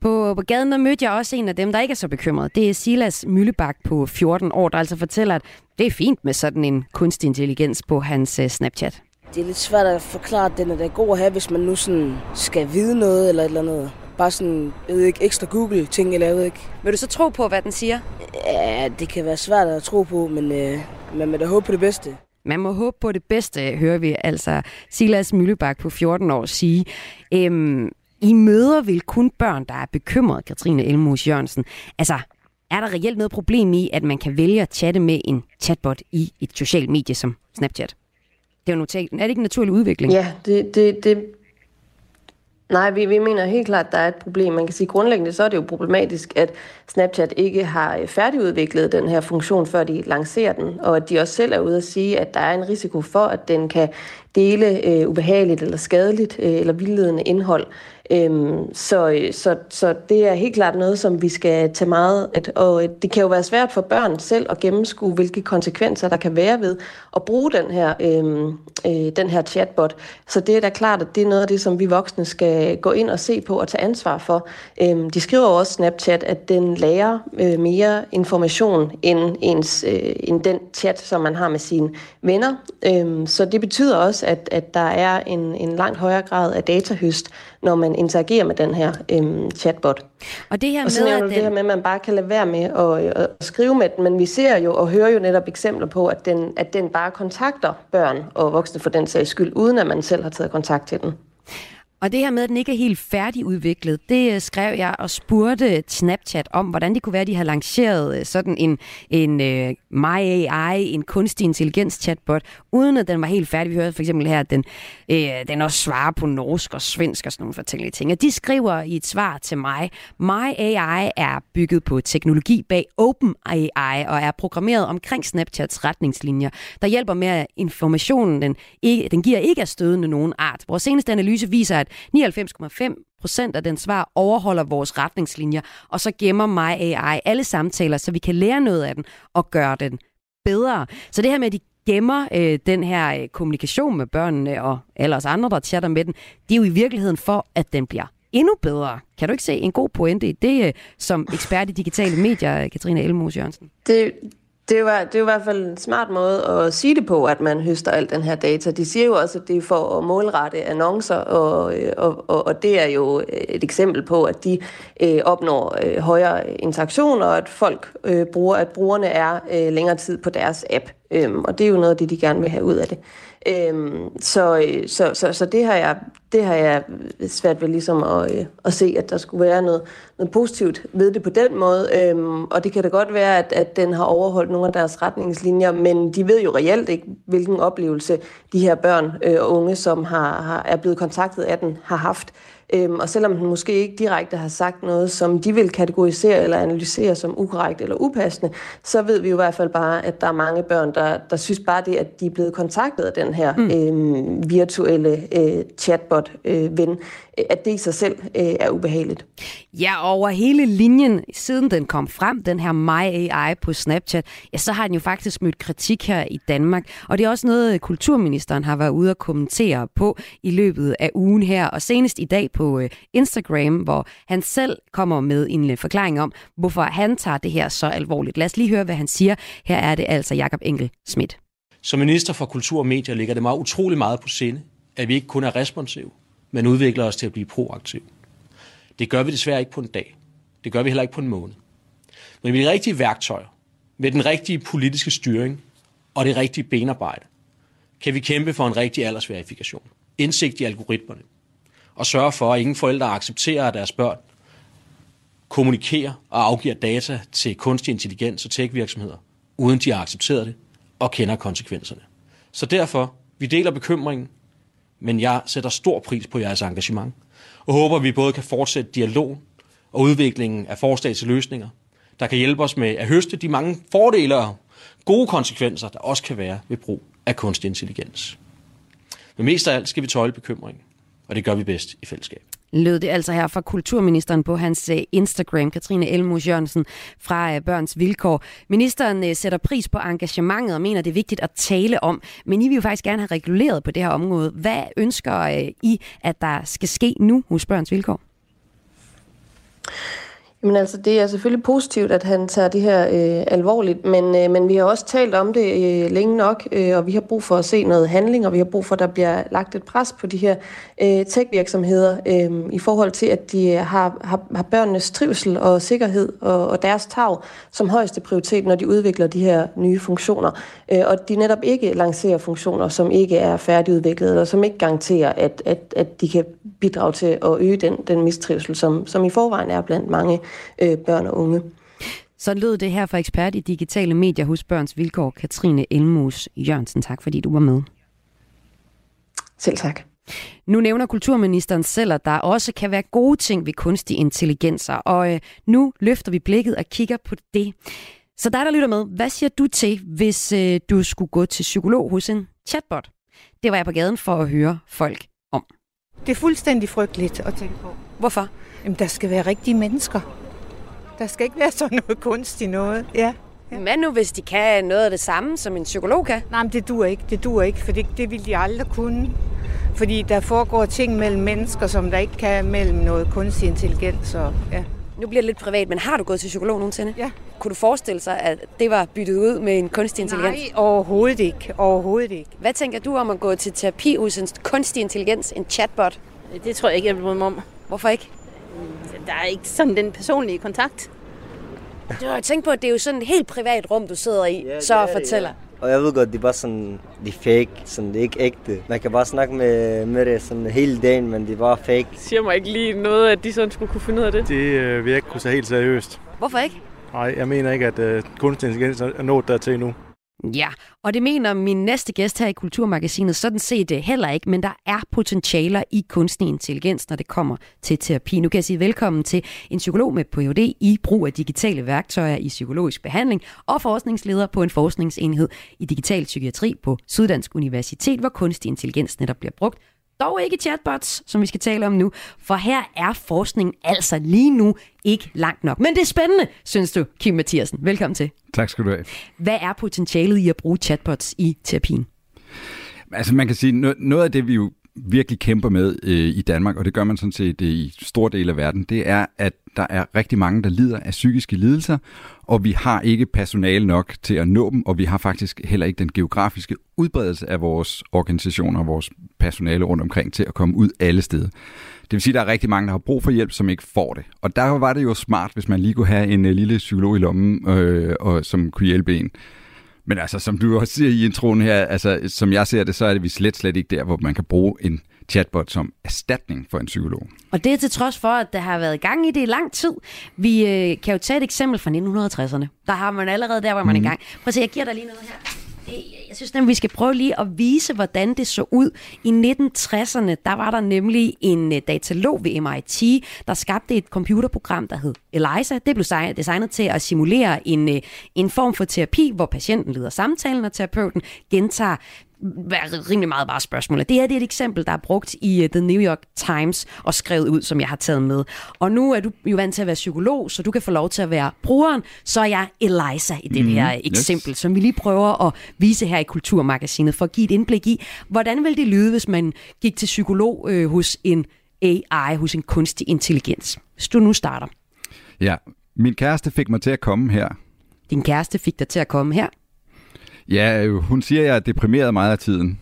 På, på gaden der mødte jeg også en af dem, der ikke er så bekymret. Det er Silas Møllebak på 14 år, der altså fortæller, at det er fint med sådan en kunstig intelligens på hans øh, Snapchat. Det er lidt svært at forklare, at den er da god at have, hvis man nu sådan skal vide noget eller et eller andet. Bare sådan, jeg ved ikke, ekstra Google-ting, eller jeg ved ikke. Vil du så tro på, hvad den siger? Ja, det kan være svært at tro på, men øh, man må da håbe på det bedste. Man må håbe på det bedste, hører vi altså Silas Møllebak på 14 år sige. Øhm, I møder vel kun børn, der er bekymret, Katrine Elmos Jørgensen. Altså, er der reelt noget problem i, at man kan vælge at chatte med en chatbot i et socialt medie som Snapchat? Det er jo notat. Er det ikke en naturlig udvikling? Ja, det, det, det Nej, vi, vi mener helt klart, at der er et problem. Man kan sige grundlæggende, så er det jo problematisk, at Snapchat ikke har øh, færdigudviklet den her funktion, før de lancerer den, og at de også selv er ude at sige, at der er en risiko for, at den kan dele øh, ubehageligt eller skadeligt øh, eller vildledende indhold. Øhm, så, så, så det er helt klart noget, som vi skal tage meget, at, og øh, det kan jo være svært for børn selv at gennemskue, hvilke konsekvenser der kan være ved at bruge den her, øhm, øh, den her chatbot. Så det er da klart, at det er noget af det, som vi voksne skal gå ind og se på og tage ansvar for. Øhm, de skriver også Snapchat, at den lærer øh, mere information end, ens, øh, end den chat, som man har med sine venner. Øhm, så det betyder også, at, at der er en, en langt højere grad af datahøst, når man interagerer med den her øhm, chatbot. Og det her og så med, at du det her med, at man bare kan lade være med at, at skrive med den, men vi ser jo og hører jo netop eksempler på, at den, at den bare kontakter børn og voksne for den sags skyld, uden at man selv har taget kontakt til den. Og det her med, at den ikke er helt færdigudviklet, det øh, skrev jeg og spurgte Snapchat om, hvordan det kunne være, at de havde lanceret øh, sådan en, en uh, My AI, en kunstig intelligens chatbot, uden at den var helt færdig. Vi hørte for eksempel her, at den, uh, den også svarer på norsk og svensk og sådan nogle forskellige ting. Og de skriver i et svar til mig, My AI er bygget på teknologi bag Open AI og er programmeret omkring Snapchats retningslinjer, der hjælper med, at informationen den, ikke, den giver ikke er stødende nogen art. Vores seneste analyse viser, at 99,5 procent af den svar overholder vores retningslinjer, og så gemmer mig AI alle samtaler, så vi kan lære noget af den og gøre den bedre. Så det her med, at de gemmer øh, den her øh, kommunikation med børnene og alle os andre, der chatter med den, det er jo i virkeligheden for, at den bliver endnu bedre. Kan du ikke se en god pointe i det, øh, som ekspert i digitale medier, Katrine Elmos Jørgensen? Det, det er, jo, det er jo i hvert fald en smart måde at sige det på, at man høster al den her data. De siger jo også, at det er for at målrette annoncer, og, øh, og, og, og det er jo et eksempel på, at de øh, opnår øh, højere interaktion, og at folk øh, bruger, at brugerne er øh, længere tid på deres app. Øhm, og det er jo noget af det, de gerne vil have ud af det. Øhm, så, øh, så, så, så det har jeg det har jeg svært ved ligesom at, øh, at se, at der skulle være noget, noget positivt ved det på den måde. Øhm, og det kan da godt være, at, at den har overholdt nogle af deres retningslinjer, men de ved jo reelt ikke, hvilken oplevelse de her børn øh, og unge, som har, har, er blevet kontaktet af den, har haft. Øhm, og selvom den måske ikke direkte har sagt noget, som de vil kategorisere eller analysere som ukorrekt eller upassende, så ved vi jo i hvert fald bare, at der er mange børn, der, der synes bare det, at de er blevet kontaktet af den her mm. øhm, virtuelle øh, chatbot-ven, øh, at det i sig selv øh, er ubehageligt. Ja, over hele linjen, siden den kom frem, den her My AI på Snapchat, ja, så har den jo faktisk mødt kritik her i Danmark. Og det er også noget, kulturministeren har været ude at kommentere på i løbet af ugen her, og senest i dag på øh, Instagram, hvor han selv kommer med en forklaring om, hvorfor han tager det her så alvorligt. Lad os lige høre, hvad han siger. Her er det altså Jakob Enkel Schmidt. Som minister for kultur og medier ligger det mig utrolig meget på sinde, at vi ikke kun er responsive, men udvikler os til at blive proaktive. Det gør vi desværre ikke på en dag. Det gør vi heller ikke på en måned. Men med de rigtige værktøjer, med den rigtige politiske styring og det rigtige benarbejde, kan vi kæmpe for en rigtig aldersverifikation, indsigt i algoritmerne, og sørge for, at ingen forældre accepterer, at deres børn kommunikerer og afgiver data til kunstig intelligens og tech-virksomheder, uden de har accepteret det og kender konsekvenserne. Så derfor, vi deler bekymringen, men jeg sætter stor pris på jeres engagement, og håber, at vi både kan fortsætte dialog og udviklingen af forslag til løsninger, der kan hjælpe os med at høste de mange fordele og gode konsekvenser, der også kan være ved brug af kunstig intelligens. Men mest af alt skal vi tøjle bekymringen, og det gør vi bedst i fællesskab. Lød det altså her fra kulturministeren på hans øh, Instagram, Katrine Elmus Jørgensen fra øh, Børns Vilkår. Ministeren øh, sætter pris på engagementet og mener, det er vigtigt at tale om, men I vil jo faktisk gerne have reguleret på det her område. Hvad ønsker I, at der skal ske nu hos Børns Vilkår? Jamen altså, det er selvfølgelig positivt, at han tager det her øh, alvorligt, men, øh, men vi har også talt om det øh, længe nok, øh, og vi har brug for at se noget handling, og vi har brug for, at der bliver lagt et pres på de her øh, tech-virksomheder øh, i forhold til, at de har, har, har børnenes trivsel og sikkerhed og, og deres tag som højeste prioritet, når de udvikler de her nye funktioner. Øh, og de netop ikke lancerer funktioner, som ikke er færdigudviklet, eller som ikke garanterer, at, at, at de kan bidrage til at øge den, den mistrivsel, som, som i forvejen er blandt mange øh, børn og unge. Så lød det her fra ekspert i digitale medier hos Børns Vilkår, Katrine Elmus Jørgensen. Tak fordi du var med. Selv tak. Nu nævner kulturministeren selv, at der også kan være gode ting ved kunstig intelligenser, og øh, nu løfter vi blikket og kigger på det. Så dig, der lytter med, hvad siger du til, hvis øh, du skulle gå til psykolog hos en chatbot? Det var jeg på gaden for at høre folk om. Det er fuldstændig frygteligt at tænke på. Hvorfor? Jamen, der skal være rigtige mennesker. Der skal ikke være sådan noget kunstigt noget. Ja. Ja. Hvad nu, hvis de kan noget af det samme, som en psykolog kan? Nej, men det duer ikke. Det duer ikke, for det, det vil de aldrig kunne. Fordi der foregår ting mellem mennesker, som der ikke kan mellem noget kunstig intelligens. Og, ja. Nu bliver det lidt privat, men har du gået til psykolog nogensinde? Ja. Kunne du forestille sig, at det var byttet ud med en kunstig intelligens? Nej, overhovedet ikke. Overhovedet ikke. Hvad tænker du om at gå til terapi hos en kunstig intelligens, en chatbot? Det tror jeg ikke, jeg vil om. Hvorfor ikke? Der er ikke sådan den personlige kontakt. Du har tænkt på, at det er jo sådan et helt privat rum, du sidder i, ja, så og fortæller. Ja. Og jeg ved godt, det er bare sådan, det er fake, sådan, det er ikke ægte. Man kan bare snakke med, med det sådan hele dagen, men det er bare fake. Det siger mig ikke lige noget, at de sådan skulle kunne finde ud af det. Det øh, vil jeg ikke kunne tage helt seriøst. Hvorfor ikke? Nej, jeg mener ikke, at øh, kunstig intelligens er nået dertil endnu. Ja, og det mener min næste gæst her i Kulturmagasinet sådan set det heller ikke, men der er potentialer i kunstig intelligens, når det kommer til terapi. Nu kan jeg sige velkommen til en psykolog med Ph.D. i brug af digitale værktøjer i psykologisk behandling og forskningsleder på en forskningsenhed i digital psykiatri på Syddansk Universitet, hvor kunstig intelligens netop bliver brugt dog ikke chatbots, som vi skal tale om nu, for her er forskningen altså lige nu ikke langt nok. Men det er spændende, synes du, Kim Mathiasen. Velkommen til. Tak skal du have. Hvad er potentialet i at bruge chatbots i terapien? Altså man kan sige, noget af det vi jo virkelig kæmper med øh, i Danmark, og det gør man sådan set øh, i stor del af verden, det er, at der er rigtig mange, der lider af psykiske lidelser, og vi har ikke personale nok til at nå dem, og vi har faktisk heller ikke den geografiske udbredelse af vores organisationer og vores personale rundt omkring til at komme ud alle steder. Det vil sige, at der er rigtig mange, der har brug for hjælp, som ikke får det. Og der var det jo smart, hvis man lige kunne have en uh, lille psykolog i lommen, øh, og, som kunne hjælpe en. Men altså, som du også siger i introen her, altså, som jeg ser det, så er det vi slet, slet ikke der, hvor man kan bruge en chatbot som erstatning for en psykolog. Og det er til trods for, at der har været gang i det i lang tid. Vi øh, kan jo tage et eksempel fra 1960'erne. Der har man allerede der, hvor man mm. er i gang. Prøv at se, jeg giver dig lige noget her. Øh, jeg synes nemlig, vi skal prøve lige at vise, hvordan det så ud. I 1960'erne, der var der nemlig en øh, datalog ved MIT, der skabte et computerprogram, der hed ELISA. Det blev designet til at simulere en, øh, en form for terapi, hvor patienten leder samtalen, og terapeuten gentager være rimelig meget bare spørgsmål. Det her det er et eksempel, der er brugt i uh, The New York Times og skrevet ud, som jeg har taget med. Og nu er du jo vant til at være psykolog, så du kan få lov til at være brugeren. Så er jeg Eliza i det mm, her eksempel, yes. som vi lige prøver at vise her i Kulturmagasinet, for at give et indblik i, hvordan vil det lyde, hvis man gik til psykolog øh, hos en AI, hos en kunstig intelligens. Hvis du nu starter. Ja, min kæreste fik mig til at komme her. Din kæreste fik dig til at komme her? Ja, hun siger, at jeg er deprimeret meget af tiden.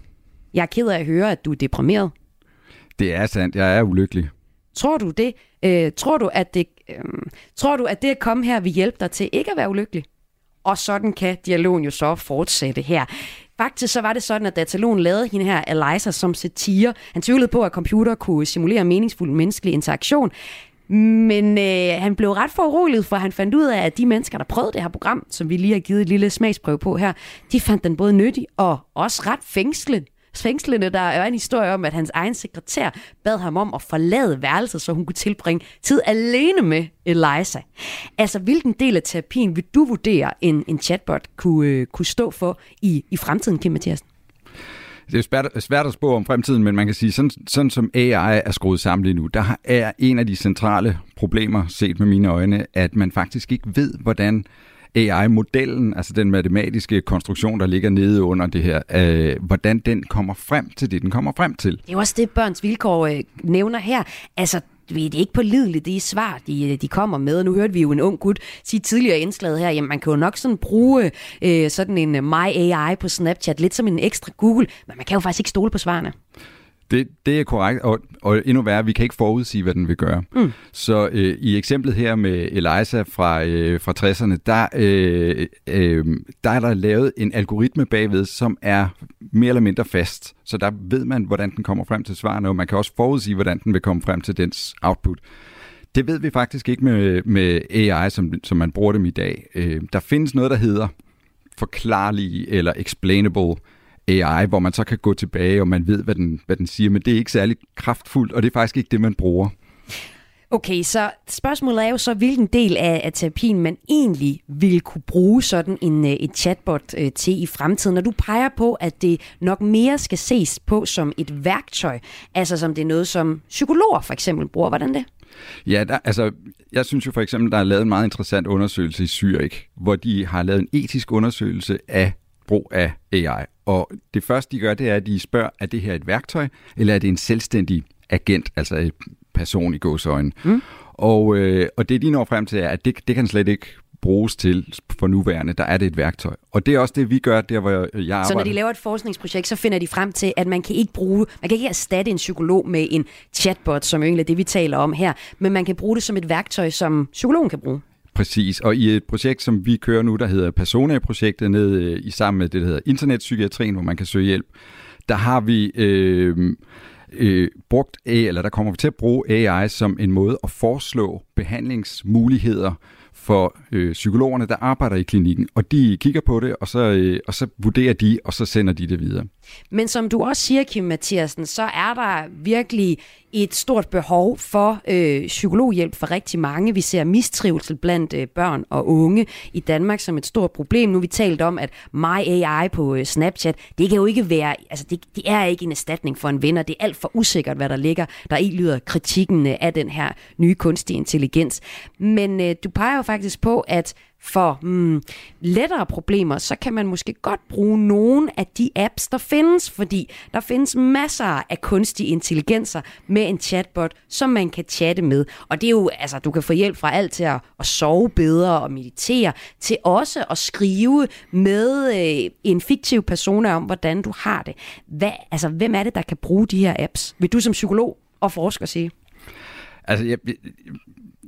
Jeg er ked af at høre, at du er deprimeret. Det er sandt. Jeg er ulykkelig. Tror du det Øh, tror, du, at det, øh, tror du, at det at komme her vil hjælpe dig til ikke at være ulykkelig? Og sådan kan dialogen jo så fortsætte her. Faktisk så var det sådan, at Datalon lavede hende her, Eliza, som satire. Han tvivlede på, at computer kunne simulere meningsfuld menneskelig interaktion. Men øh, han blev ret foruroliget, for han fandt ud af, at de mennesker, der prøvede det her program, som vi lige har givet et lille smagsprøve på her, de fandt den både nyttig og også ret fængslende. Fængslende, der er en historie om, at hans egen sekretær bad ham om at forlade værelset, så hun kunne tilbringe tid alene med Eliza. Altså, hvilken del af terapien vil du vurdere, en, en chatbot kunne, øh, kunne stå for i, i fremtiden, Kim Mathiasen? Det er svært, svært at spå om fremtiden, men man kan sige, sådan, sådan som AI er skruet sammen lige nu, der er en af de centrale problemer, set med mine øjne, at man faktisk ikke ved, hvordan AI-modellen, altså den matematiske konstruktion, der ligger nede under det her, øh, hvordan den kommer frem til det, den kommer frem til. Det er jo også det, børns vilkår øh, nævner her. Altså, det er ikke pålideligt, det svar, de, de kommer med. Nu hørte vi jo en ung gut sige tidligere indslaget her, jamen man kan jo nok sådan bruge øh, sådan en My AI på Snapchat, lidt som en ekstra Google, men man kan jo faktisk ikke stole på svarene. Det, det er korrekt, og, og endnu værre, vi kan ikke forudsige, hvad den vil gøre. Mm. Så øh, i eksemplet her med Eliza fra, øh, fra 60'erne, der, øh, øh, der er der lavet en algoritme bagved, som er mere eller mindre fast. Så der ved man, hvordan den kommer frem til svarene, og man kan også forudsige, hvordan den vil komme frem til dens output. Det ved vi faktisk ikke med, med AI, som, som man bruger dem i dag. Øh, der findes noget, der hedder forklarlige eller explainable AI, hvor man så kan gå tilbage, og man ved, hvad den, hvad den siger, men det er ikke særlig kraftfuldt, og det er faktisk ikke det, man bruger. Okay, så spørgsmålet er jo så, hvilken del af, af terapien man egentlig vil kunne bruge sådan en, øh, et chatbot øh, til i fremtiden. Når du peger på, at det nok mere skal ses på som et værktøj, altså som det er noget, som psykologer for eksempel bruger. Hvordan det? Ja, der, altså, jeg synes jo for eksempel, der er lavet en meget interessant undersøgelse i Zürich, hvor de har lavet en etisk undersøgelse af brug af AI. Og det første, de gør, det er, at de spørger, er det her et værktøj, eller er det en selvstændig agent, altså en person i gåsøjne? Mm. Og, øh, og det, de når frem til, er, at det, det kan slet ikke bruges til for nuværende. Der er det et værktøj. Og det er også det, vi gør, der hvor jeg arbejder. Så når de laver et forskningsprojekt, så finder de frem til, at man kan ikke bruge, man kan ikke erstatte en psykolog med en chatbot, som egentlig er det, vi taler om her, men man kan bruge det som et værktøj, som psykologen kan bruge. Præcis, og i et projekt, som vi kører nu, der hedder Persona-projektet, nede øh, i sammen med det, der hedder Internetpsykiatrien, hvor man kan søge hjælp, der har vi øh, øh, brugt, eller der kommer vi til at bruge AI som en måde at foreslå behandlingsmuligheder for øh, psykologerne, der arbejder i klinikken, og de kigger på det, og så, øh, og så vurderer de, og så sender de det videre. Men som du også siger, Kim Mathiasen, så er der virkelig et stort behov for øh, psykologhjælp for rigtig mange. Vi ser mistrivsel blandt øh, børn og unge i Danmark som et stort problem. Nu har vi talt om, at My AI på øh, Snapchat, det kan jo ikke være, altså det, det er ikke en erstatning for en ven, og det er alt for usikkert, hvad der ligger. Der i lyder kritikken øh, af den her nye kunstige intelligens. Men øh, du peger jo faktisk på, at for mm, lettere problemer, så kan man måske godt bruge nogle af de apps, der findes, fordi der findes masser af kunstige intelligenser med en chatbot, som man kan chatte med. Og det er jo, altså, du kan få hjælp fra alt til at, at sove bedre og meditere, til også at skrive med øh, en fiktiv person om, hvordan du har det. Hvad, altså, hvem er det, der kan bruge de her apps? Vil du som psykolog og forsker sige? Altså, jeg,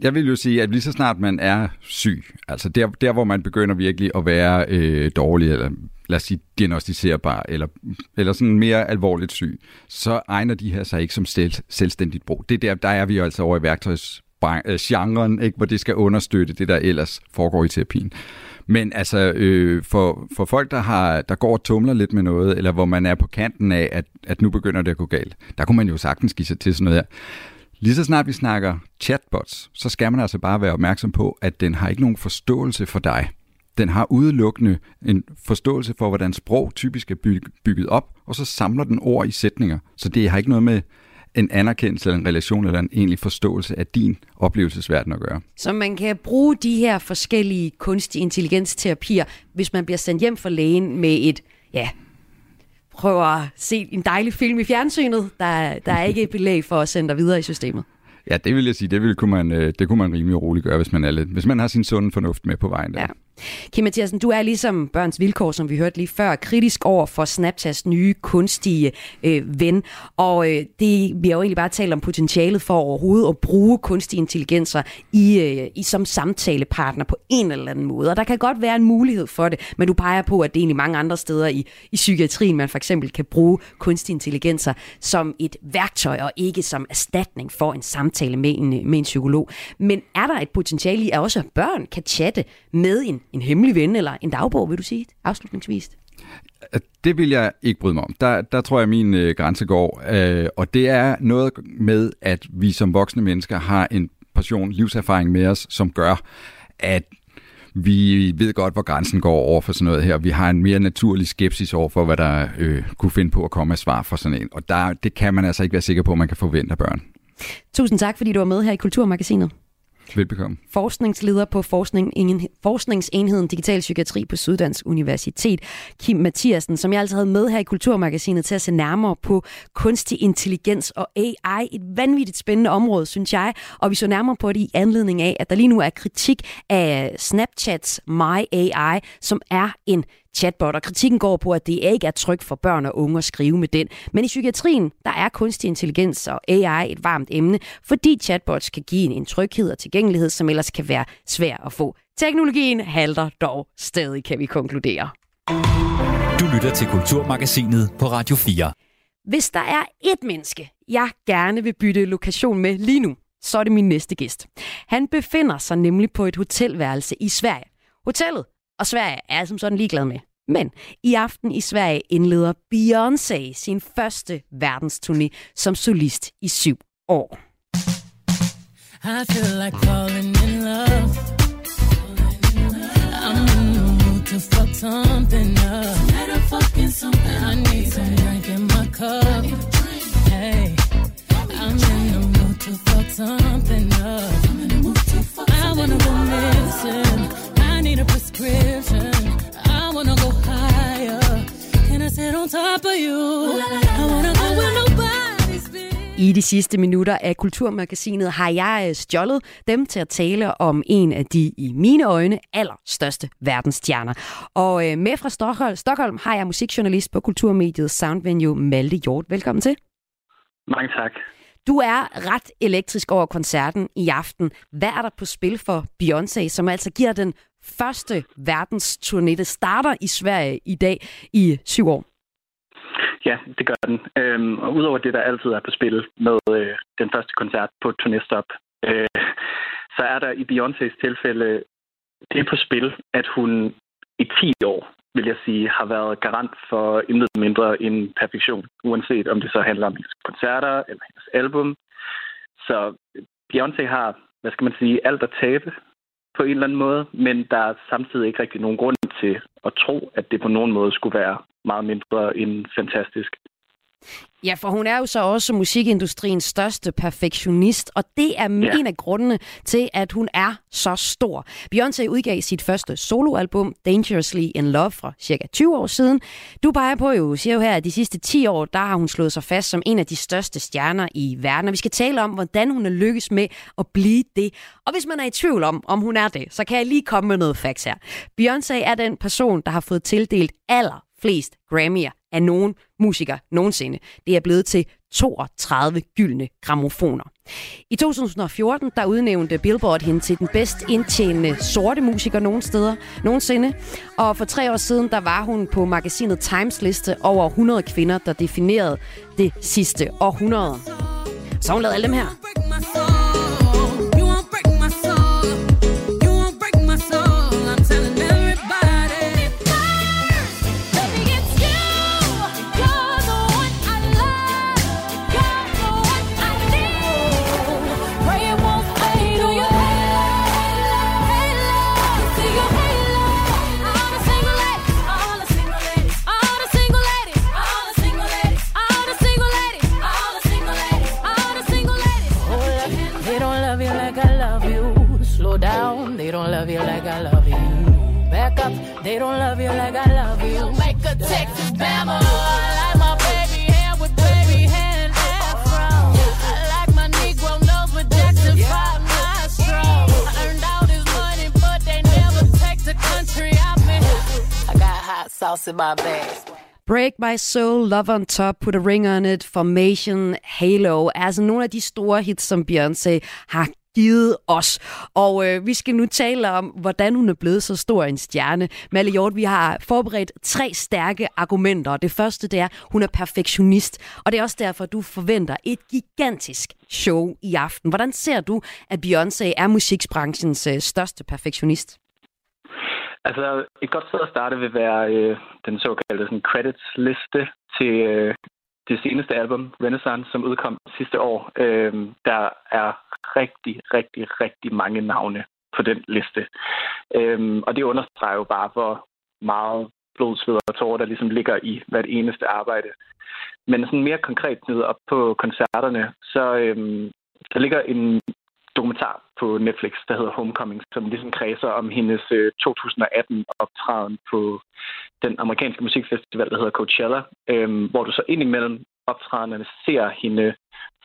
jeg vil jo sige, at lige så snart man er syg, altså der, der hvor man begynder virkelig at være øh, dårlig, eller lad os sige diagnostiserbar, eller, eller sådan mere alvorligt syg, så egner de her sig ikke som selv, selvstændigt brug. Det der, der er vi jo altså over i værktøjsgenren, øh, ikke, hvor det skal understøtte det, der ellers foregår i terapien. Men altså, øh, for, for folk, der, har, der går og tumler lidt med noget, eller hvor man er på kanten af, at, at nu begynder det at gå galt, der kunne man jo sagtens give sig til sådan noget her. Lige så snart vi snakker chatbots, så skal man altså bare være opmærksom på, at den har ikke nogen forståelse for dig. Den har udelukkende en forståelse for, hvordan sprog typisk er bygget op, og så samler den ord i sætninger. Så det har ikke noget med en anerkendelse eller en relation eller en egentlig forståelse af din oplevelsesverden at gøre. Så man kan bruge de her forskellige kunstig intelligensterapier, hvis man bliver sendt hjem fra lægen med et, ja, prøver at se en dejlig film i fjernsynet. Der, der er ikke et belæg for at sende dig videre i systemet. Ja, det vil jeg sige, det, vil, kunne man, øh, det kunne man rimelig roligt gøre, hvis man, er lidt, hvis man har sin sunde fornuft med på vejen. Der. Ja. Kim Mathiasen, du er ligesom Børns Vilkår, som vi hørte lige før, kritisk over for Snapchats nye kunstige øh, ven. Og øh, det, vi har jo egentlig bare talt om potentialet for overhovedet at bruge kunstige intelligenser i, øh, i som samtalepartner på en eller anden måde. Og der kan godt være en mulighed for det, men du peger på, at det er egentlig mange andre steder i, i psykiatrien, man for eksempel kan bruge kunstige intelligenser som et værktøj og ikke som erstatning for en samtale med en, med en psykolog. Men er der et potentiale i, at også børn kan chatte med en, en hemmelig ven eller en dagbog, vil du sige afslutningsvis? Det vil jeg ikke bryde mig om. Der, der tror jeg, min øh, grænse går. Øh, og det er noget med, at vi som voksne mennesker har en portion livserfaring med os, som gør, at vi ved godt, hvor grænsen går over for sådan noget her. Vi har en mere naturlig skepsis over for, hvad der øh, kunne finde på at komme af svar for sådan en. Og der, det kan man altså ikke være sikker på, at man kan forvente af børn. Tusind tak, fordi du var med her i Kulturmagasinet. Velbekomme. Forskningsleder på forskning, Forskningsenheden Digital Psykiatri på Syddansk Universitet, Kim Mathiasen, som jeg altså havde med her i Kulturmagasinet til at se nærmere på kunstig intelligens og AI. Et vanvittigt spændende område, synes jeg, og vi så nærmere på det i anledning af, at der lige nu er kritik af Snapchats My AI, som er en chatbot, og kritikken går på, at det ikke er trygt for børn og unge at skrive med den. Men i psykiatrien, der er kunstig intelligens og AI et varmt emne, fordi chatbots kan give en tryghed og tilgængelighed, som ellers kan være svær at få. Teknologien halter dog stadig, kan vi konkludere. Du lytter til Kulturmagasinet på Radio 4. Hvis der er et menneske, jeg gerne vil bytte lokation med lige nu, så er det min næste gæst. Han befinder sig nemlig på et hotelværelse i Sverige. Hotellet og Sverige er jeg som sådan ligeglad med. Men i aften i Sverige indleder Beyoncé sin første verdensturné som solist i syv år. I feel like falling in love. I'm in the mood to fuck something up. I need some drink in my cup. Hey, I'm in the mood to fuck something up. I wanna go missing. I need a prescription. I wanna go higher. Can I sit on top of you? I wanna go where nobody's been. I de sidste minutter af Kulturmagasinet har jeg øh, stjålet dem til at tale om en af de i mine øjne allerstørste verdensstjerner. Og øh, med fra Stockholm, Stockholm har jeg musikjournalist på kulturmediet Soundvenue Malte Hjort. Velkommen til. Mange tak. Du er ret elektrisk over koncerten i aften. Hvad er der på spil for Beyoncé, som altså giver den første verdensturné? Det starter i Sverige i dag i syv år. Ja, det gør den. Øhm, og udover det, der altid er på spil med øh, den første koncert på turnéstop, øh, så er der i Beyoncés tilfælde det på spil, at hun i 10 år, vil jeg sige, har været garant for intet mindre end perfektion, uanset om det så handler om hendes koncerter eller hendes album. Så Beyoncé har, hvad skal man sige, alt at tabe på en eller anden måde, men der er samtidig ikke rigtig nogen grund til at tro, at det på nogen måde skulle være meget mindre end fantastisk. Ja, for hun er jo så også musikindustriens største perfektionist, og det er ja. en af grundene til, at hun er så stor. Beyoncé udgav sit første soloalbum, Dangerously in Love, for cirka 20 år siden. Du peger på jo, siger jo her, at de sidste 10 år, der har hun slået sig fast som en af de største stjerner i verden, og vi skal tale om, hvordan hun er lykkes med at blive det. Og hvis man er i tvivl om, om hun er det, så kan jeg lige komme med noget facts her. Beyoncé er den person, der har fået tildelt aller flest Grammy'er af nogen musiker nogensinde. Det er blevet til 32 gyldne gramofoner. I 2014 der udnævnte Billboard hende til den bedst indtjenende sorte musiker nogen steder, nogensinde. Og for tre år siden der var hun på magasinet Times liste over 100 kvinder, der definerede det sidste århundrede. Så hun lavede alle dem her. They don't love you like I love you. Back up, they don't love you like I love you. Make a Texas Bama. I like my baby hair with baby hair and afro. I like my Negro nose with Jackson 5 nostrils. I earned all this money, but they never take the country sauce in my bag. Break My Soul, Love on Top, Put a Ring on It, Formation, Halo, er altså nogle af de store hits, som Beyoncé har givet os. Og øh, vi skal nu tale om, hvordan hun er blevet så stor en stjerne. Malle Hjort, vi har forberedt tre stærke argumenter. Det første, det er, hun er perfektionist. Og det er også derfor, du forventer et gigantisk show i aften. Hvordan ser du, at Beyoncé er musikbranchens øh, største perfektionist? Altså, et godt sted at starte vil være øh, den såkaldte sådan, credits-liste til øh, det seneste album, Renaissance, som udkom sidste år. Øh, der er rigtig, rigtig, rigtig mange navne på den liste. Øh, og det understreger jo bare, hvor meget blod, sved og tårer, der ligesom ligger i hvert eneste arbejde. Men sådan mere konkret ned op på koncerterne, så øh, der ligger en dokumentar på Netflix, der hedder Homecoming, som ligesom kredser om hendes øh, 2018-optræden på den amerikanske musikfestival, der hedder Coachella, øhm, hvor du så indimellem optræderne ser hende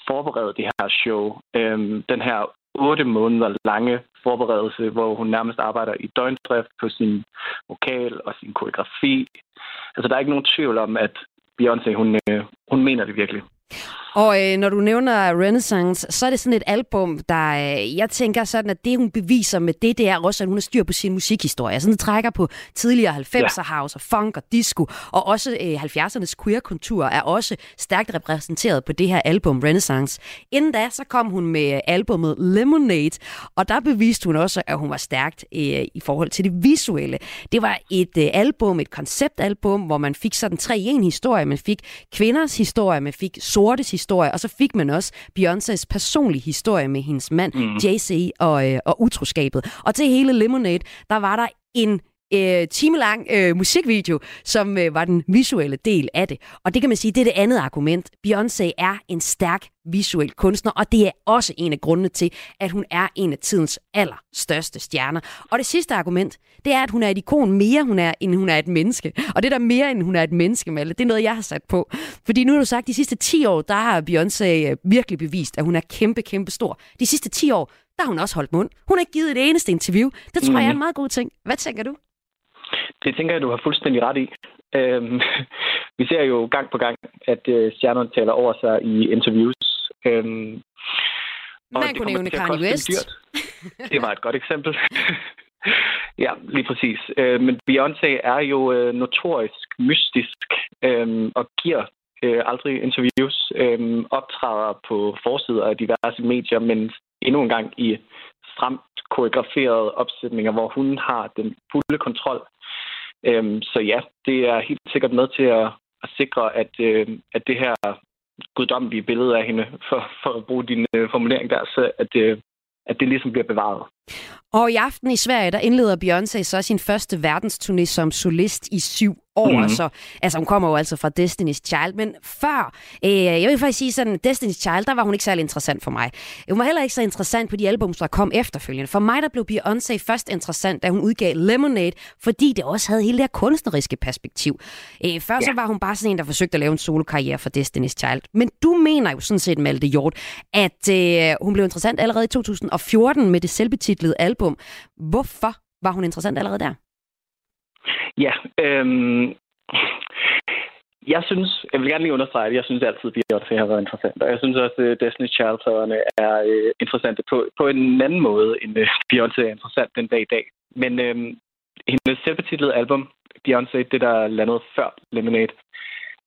forberede det her show. Øhm, den her otte måneder lange forberedelse, hvor hun nærmest arbejder i døgndrift på sin vokal og sin koreografi. Altså, der er ikke nogen tvivl om, at Beyoncé, hun, øh, hun mener det virkelig. Og øh, når du nævner Renaissance, så er det sådan et album, der øh, jeg tænker sådan, at det hun beviser med det, det er også, at hun har styr på sin musikhistorie. Altså, den trækker på tidligere 90'er house og funk og disco, og også øh, 70'ernes queer-kultur er også stærkt repræsenteret på det her album Renaissance. Inden da, så kom hun med albumet Lemonade, og der beviste hun også, at hun var stærkt øh, i forhold til det visuelle. Det var et øh, album, et konceptalbum, hvor man fik sådan tre en historie. Man fik kvinders historie, man fik sortes historie, og så fik man også Beyoncés personlige historie med hendes mand, mm. Jay-Z, og, øh, og utroskabet. Og til hele Lemonade, der var der en øh, timelang øh, musikvideo, som øh, var den visuelle del af det. Og det kan man sige, det er det andet argument. Beyoncé er en stærk visuel kunstner, og det er også en af grundene til, at hun er en af tidens allerstørste stjerner. Og det sidste argument, det er, at hun er et ikon mere, hun er, end hun er et menneske. [LAUGHS] Og det der mere, end hun er et menneske, Malle, det er noget, jeg har sat på. Fordi nu har du sagt, at de sidste 10 år, der har Beyoncé øh, virkelig bevist, at hun er kæmpe, kæmpe stor. De sidste 10 år, der har hun også holdt mund. Hun har ikke givet et eneste interview. Det tror mm. jeg er en meget god ting. Hvad tænker du? Det tænker jeg, du har fuldstændig ret i. Øhm, [LAUGHS] vi ser jo gang på gang, at øh, stjernerne taler over sig i interviews. Øhm, Man kunne nævne Kanye West. [LAUGHS] Det var et godt eksempel. [LAUGHS] ja, lige præcis. Øh, men Beyoncé er jo øh, notorisk mystisk øh, og giver øh, aldrig interviews, øh, optræder på forsider af diverse medier, men endnu en gang i stramt koreograferede opsætninger, hvor hun har den fulde kontrol. Øhm, så ja, det er helt sikkert med til at, at sikre, at, øh, at det her guddommelige billede af hende, for, for at bruge din øh, formulering der, så at, øh, at det ligesom bliver bevaret. Og i aften i Sverige, der indleder Beyoncé så sin første verdensturné som solist i syv år. Mm-hmm. Så, altså, hun kommer jo altså fra Destiny's Child. Men før, øh, jeg vil faktisk sige sådan, Destiny's Child, der var hun ikke særlig interessant for mig. Hun var heller ikke så interessant på de album, der kom efterfølgende. For mig, der blev Beyoncé først interessant, da hun udgav Lemonade, fordi det også havde hele det her kunstneriske perspektiv. Øh, før ja. så var hun bare sådan en, der forsøgte at lave en solokarriere for Destiny's Child. Men du mener jo sådan set, Malte Hjort, at øh, hun blev interessant allerede i 2014 med det selvbetitlede album. Hvorfor var hun interessant allerede der? Ja, øhm, jeg synes, jeg vil gerne lige understrege, at jeg synes altid, at Beyoncé har været interessant. Og jeg synes også, at Destiny child er øh, interessante på, på en anden måde, end øh, Beyoncé er interessant den dag i dag. Men øhm, hendes selvbetitlede album, Beyoncé, det der landede før Lemonade,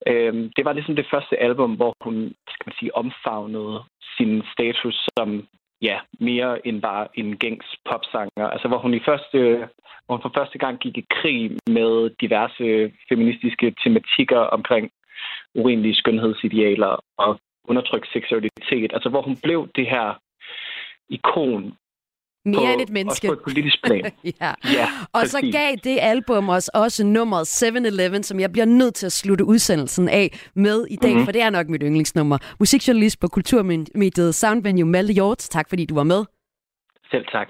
øhm, det var ligesom det første album, hvor hun, skal man sige, omfavnede sin status som ja, mere end bare en gængs popsanger. Altså, hvor hun i første, hvor hun for første gang gik i krig med diverse feministiske tematikker omkring urimelige skønhedsidealer og undertrykt seksualitet. Altså, hvor hun blev det her ikon mere på, end et menneske. Også på et politisk plan. [LAUGHS] ja. ja og præcis. så gav det album os også nummeret 7-Eleven, som jeg bliver nødt til at slutte udsendelsen af med i dag, mm-hmm. for det er nok mit yndlingsnummer. Musikjournalist på Kulturmediet Soundvenue Malte Hjort. Tak fordi du var med. Selv tak.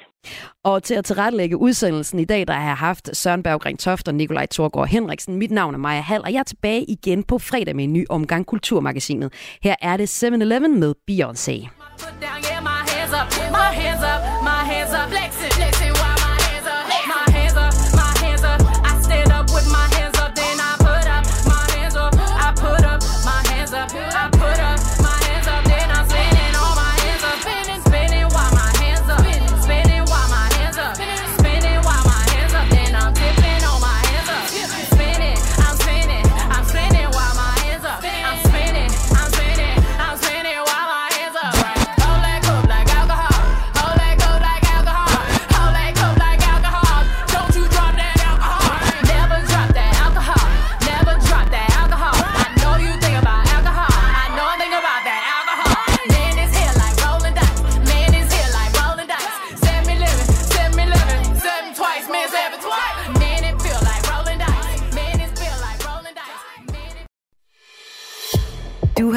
Og til at tilrettelægge udsendelsen i dag, der har jeg haft Søren Berggren Toft og Nikolaj Thorgård Henriksen. Mit navn er Maja Hall, og jeg er tilbage igen på fredag med en ny omgang Kulturmagasinet. Her er det 7-Eleven med Beyoncé. up, my hands up, my hands